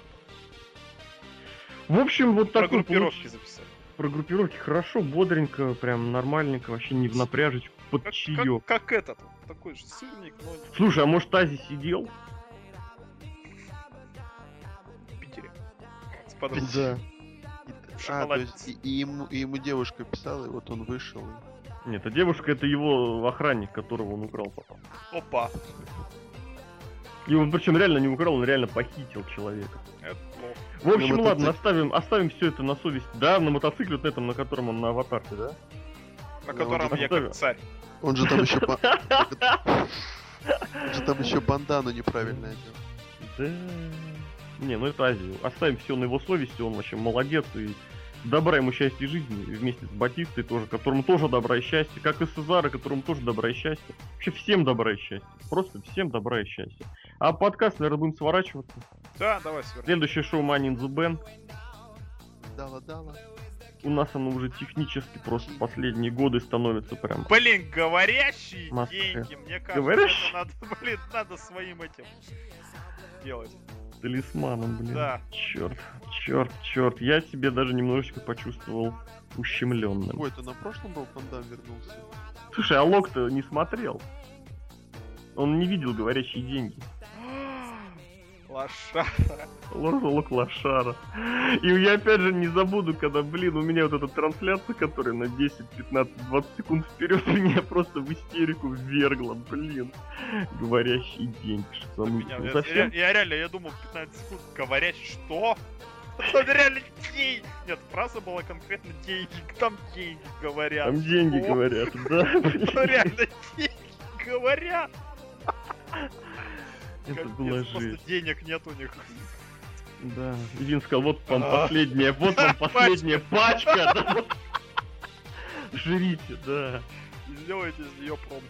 В общем, вот Про такой группировки получ- записали. Про группировки хорошо, бодренько, прям нормальненько, вообще не в напряжечку, под Как, чаек. как, как этот, такой же сырник, но Слушай, а может Тази сидел? в Питере. С подругой. Да. А, то есть и, и ему, и ему девушка писала, и вот он вышел. Нет, а девушка это его охранник, которого он украл потом. Опа, И он причем реально не украл, он реально похитил человека. это. В общем, На ладно, оставим, оставим все это на совесть. Да, на мотоцикле вот на этом, на котором он на аватарке, да? На котором я как царь. Он же там еще... Он же там еще бандану неправильно одел. Да. Не, ну это Азию. Оставим все на его совести, он вообще молодец и добра ему счастья жизни, и вместе с Батистой тоже, которому тоже добра и счастье, как и Сезара, которому тоже добра и счастье. Вообще всем добра и счастье. Просто всем добра и счастье. А подкаст, наверное, будем сворачиваться. Да, давай сверни. Следующее шоу Money in the Bank. Дала-дала. У нас оно уже технически просто последние годы становится прям... Блин, говорящие Must деньги, мне кажется, Говорящие? это надо, блин, надо своим этим делать. Талисманом, блин. Да. Черт, черт, черт. Я себе даже немножечко почувствовал ущемленным. Ой, это на прошлом был Пандам вернулся? Слушай, а Лок-то не смотрел. Он не видел говорящие деньги. Лоша. Лок, Лок лошара. И я опять же не забуду, когда, блин, у меня вот эта трансляция, которая на 10, 15, 20 секунд вперед, меня просто в истерику ввергла, блин. Говорящие деньги, что Меня- замучил. я, Совсем? я- я реально, я думал 15 секунд говорять, что? Там реально деньги. Нет, фраза была конкретно деньги. Там деньги говорят. Там деньги говорят, да, реально деньги говорят. Это была просто денег нет у них. Да. Вин сказал, вот вам А. последняя, вот вам последняя пачка. Жрите, да. И сделайте из нее пром.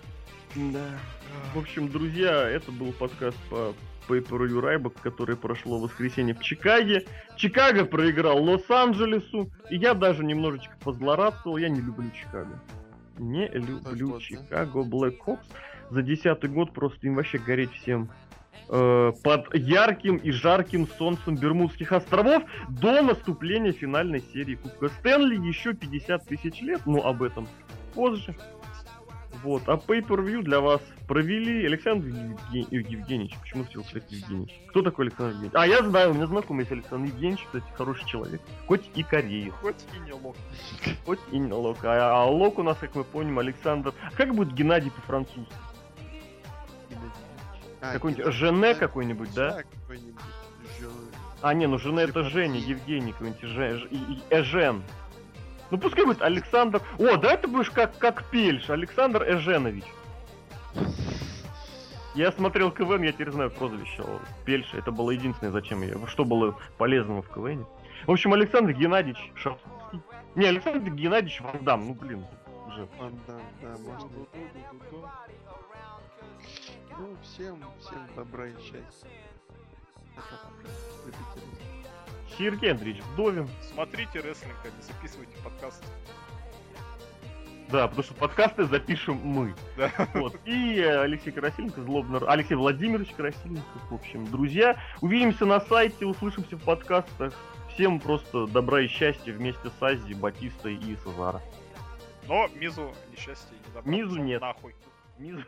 Да. В общем, друзья, это был подкаст по Paper Райбок, который прошло в воскресенье в Чикаге. Чикаго проиграл Лос-Анджелесу, и я даже немножечко позлорадствовал, я не люблю Чикаго. Не люблю? Чикаго Блэк Хокс. За десятый год просто им вообще гореть всем э, под ярким и жарким солнцем Бермудских островов до наступления финальной серии Кубка Стэнли еще 50 тысяч лет, но об этом позже. Вот, а Pay-Per-View для вас провели Александр Евген- Евгеньевич. Почему все, кстати, Евгеньевич? Кто такой Александр Евгеньевич? А, я знаю, у меня знакомый есть Александр Евгеньевич, кстати, хороший человек. Хоть и кореец, Хоть и не лох. хоть и не лок. А, а лок у нас, как мы помним, Александр... Как будет Геннадий по-французски? А, Какой-нибудь Геннадий- Жене какой-нибудь, да? какой-нибудь. А, не, ну Жене это Типа Женя, Евгений какой-нибудь, Же- Эжен. Ну пускай будет Александр... О, да ты будешь как, как Пельш, Александр Эженович. Я смотрел КВН, я теперь знаю прозвище Пельша. Это было единственное, зачем я... Что было полезного в КВН. В общем, Александр Геннадьевич Шаховский. Не, Александр Геннадьевич Ван Дам, ну блин, уже. Да, да, можно. Ну, всем, всем добра и счастья. Сергей Андреевич Вдовин. Смотрите рестлинг, а не записывайте подкаст. Да, потому что подкасты запишем мы. Да. Вот. И э, Алексей Красильников, злобно... Алексей Владимирович Красильников, в общем, друзья. Увидимся на сайте, услышимся в подкастах. Всем просто добра и счастья вместе с Ази, Батистой и Сазара. Но Мизу несчастье не добро. Мизу нет. Нахуй. Не-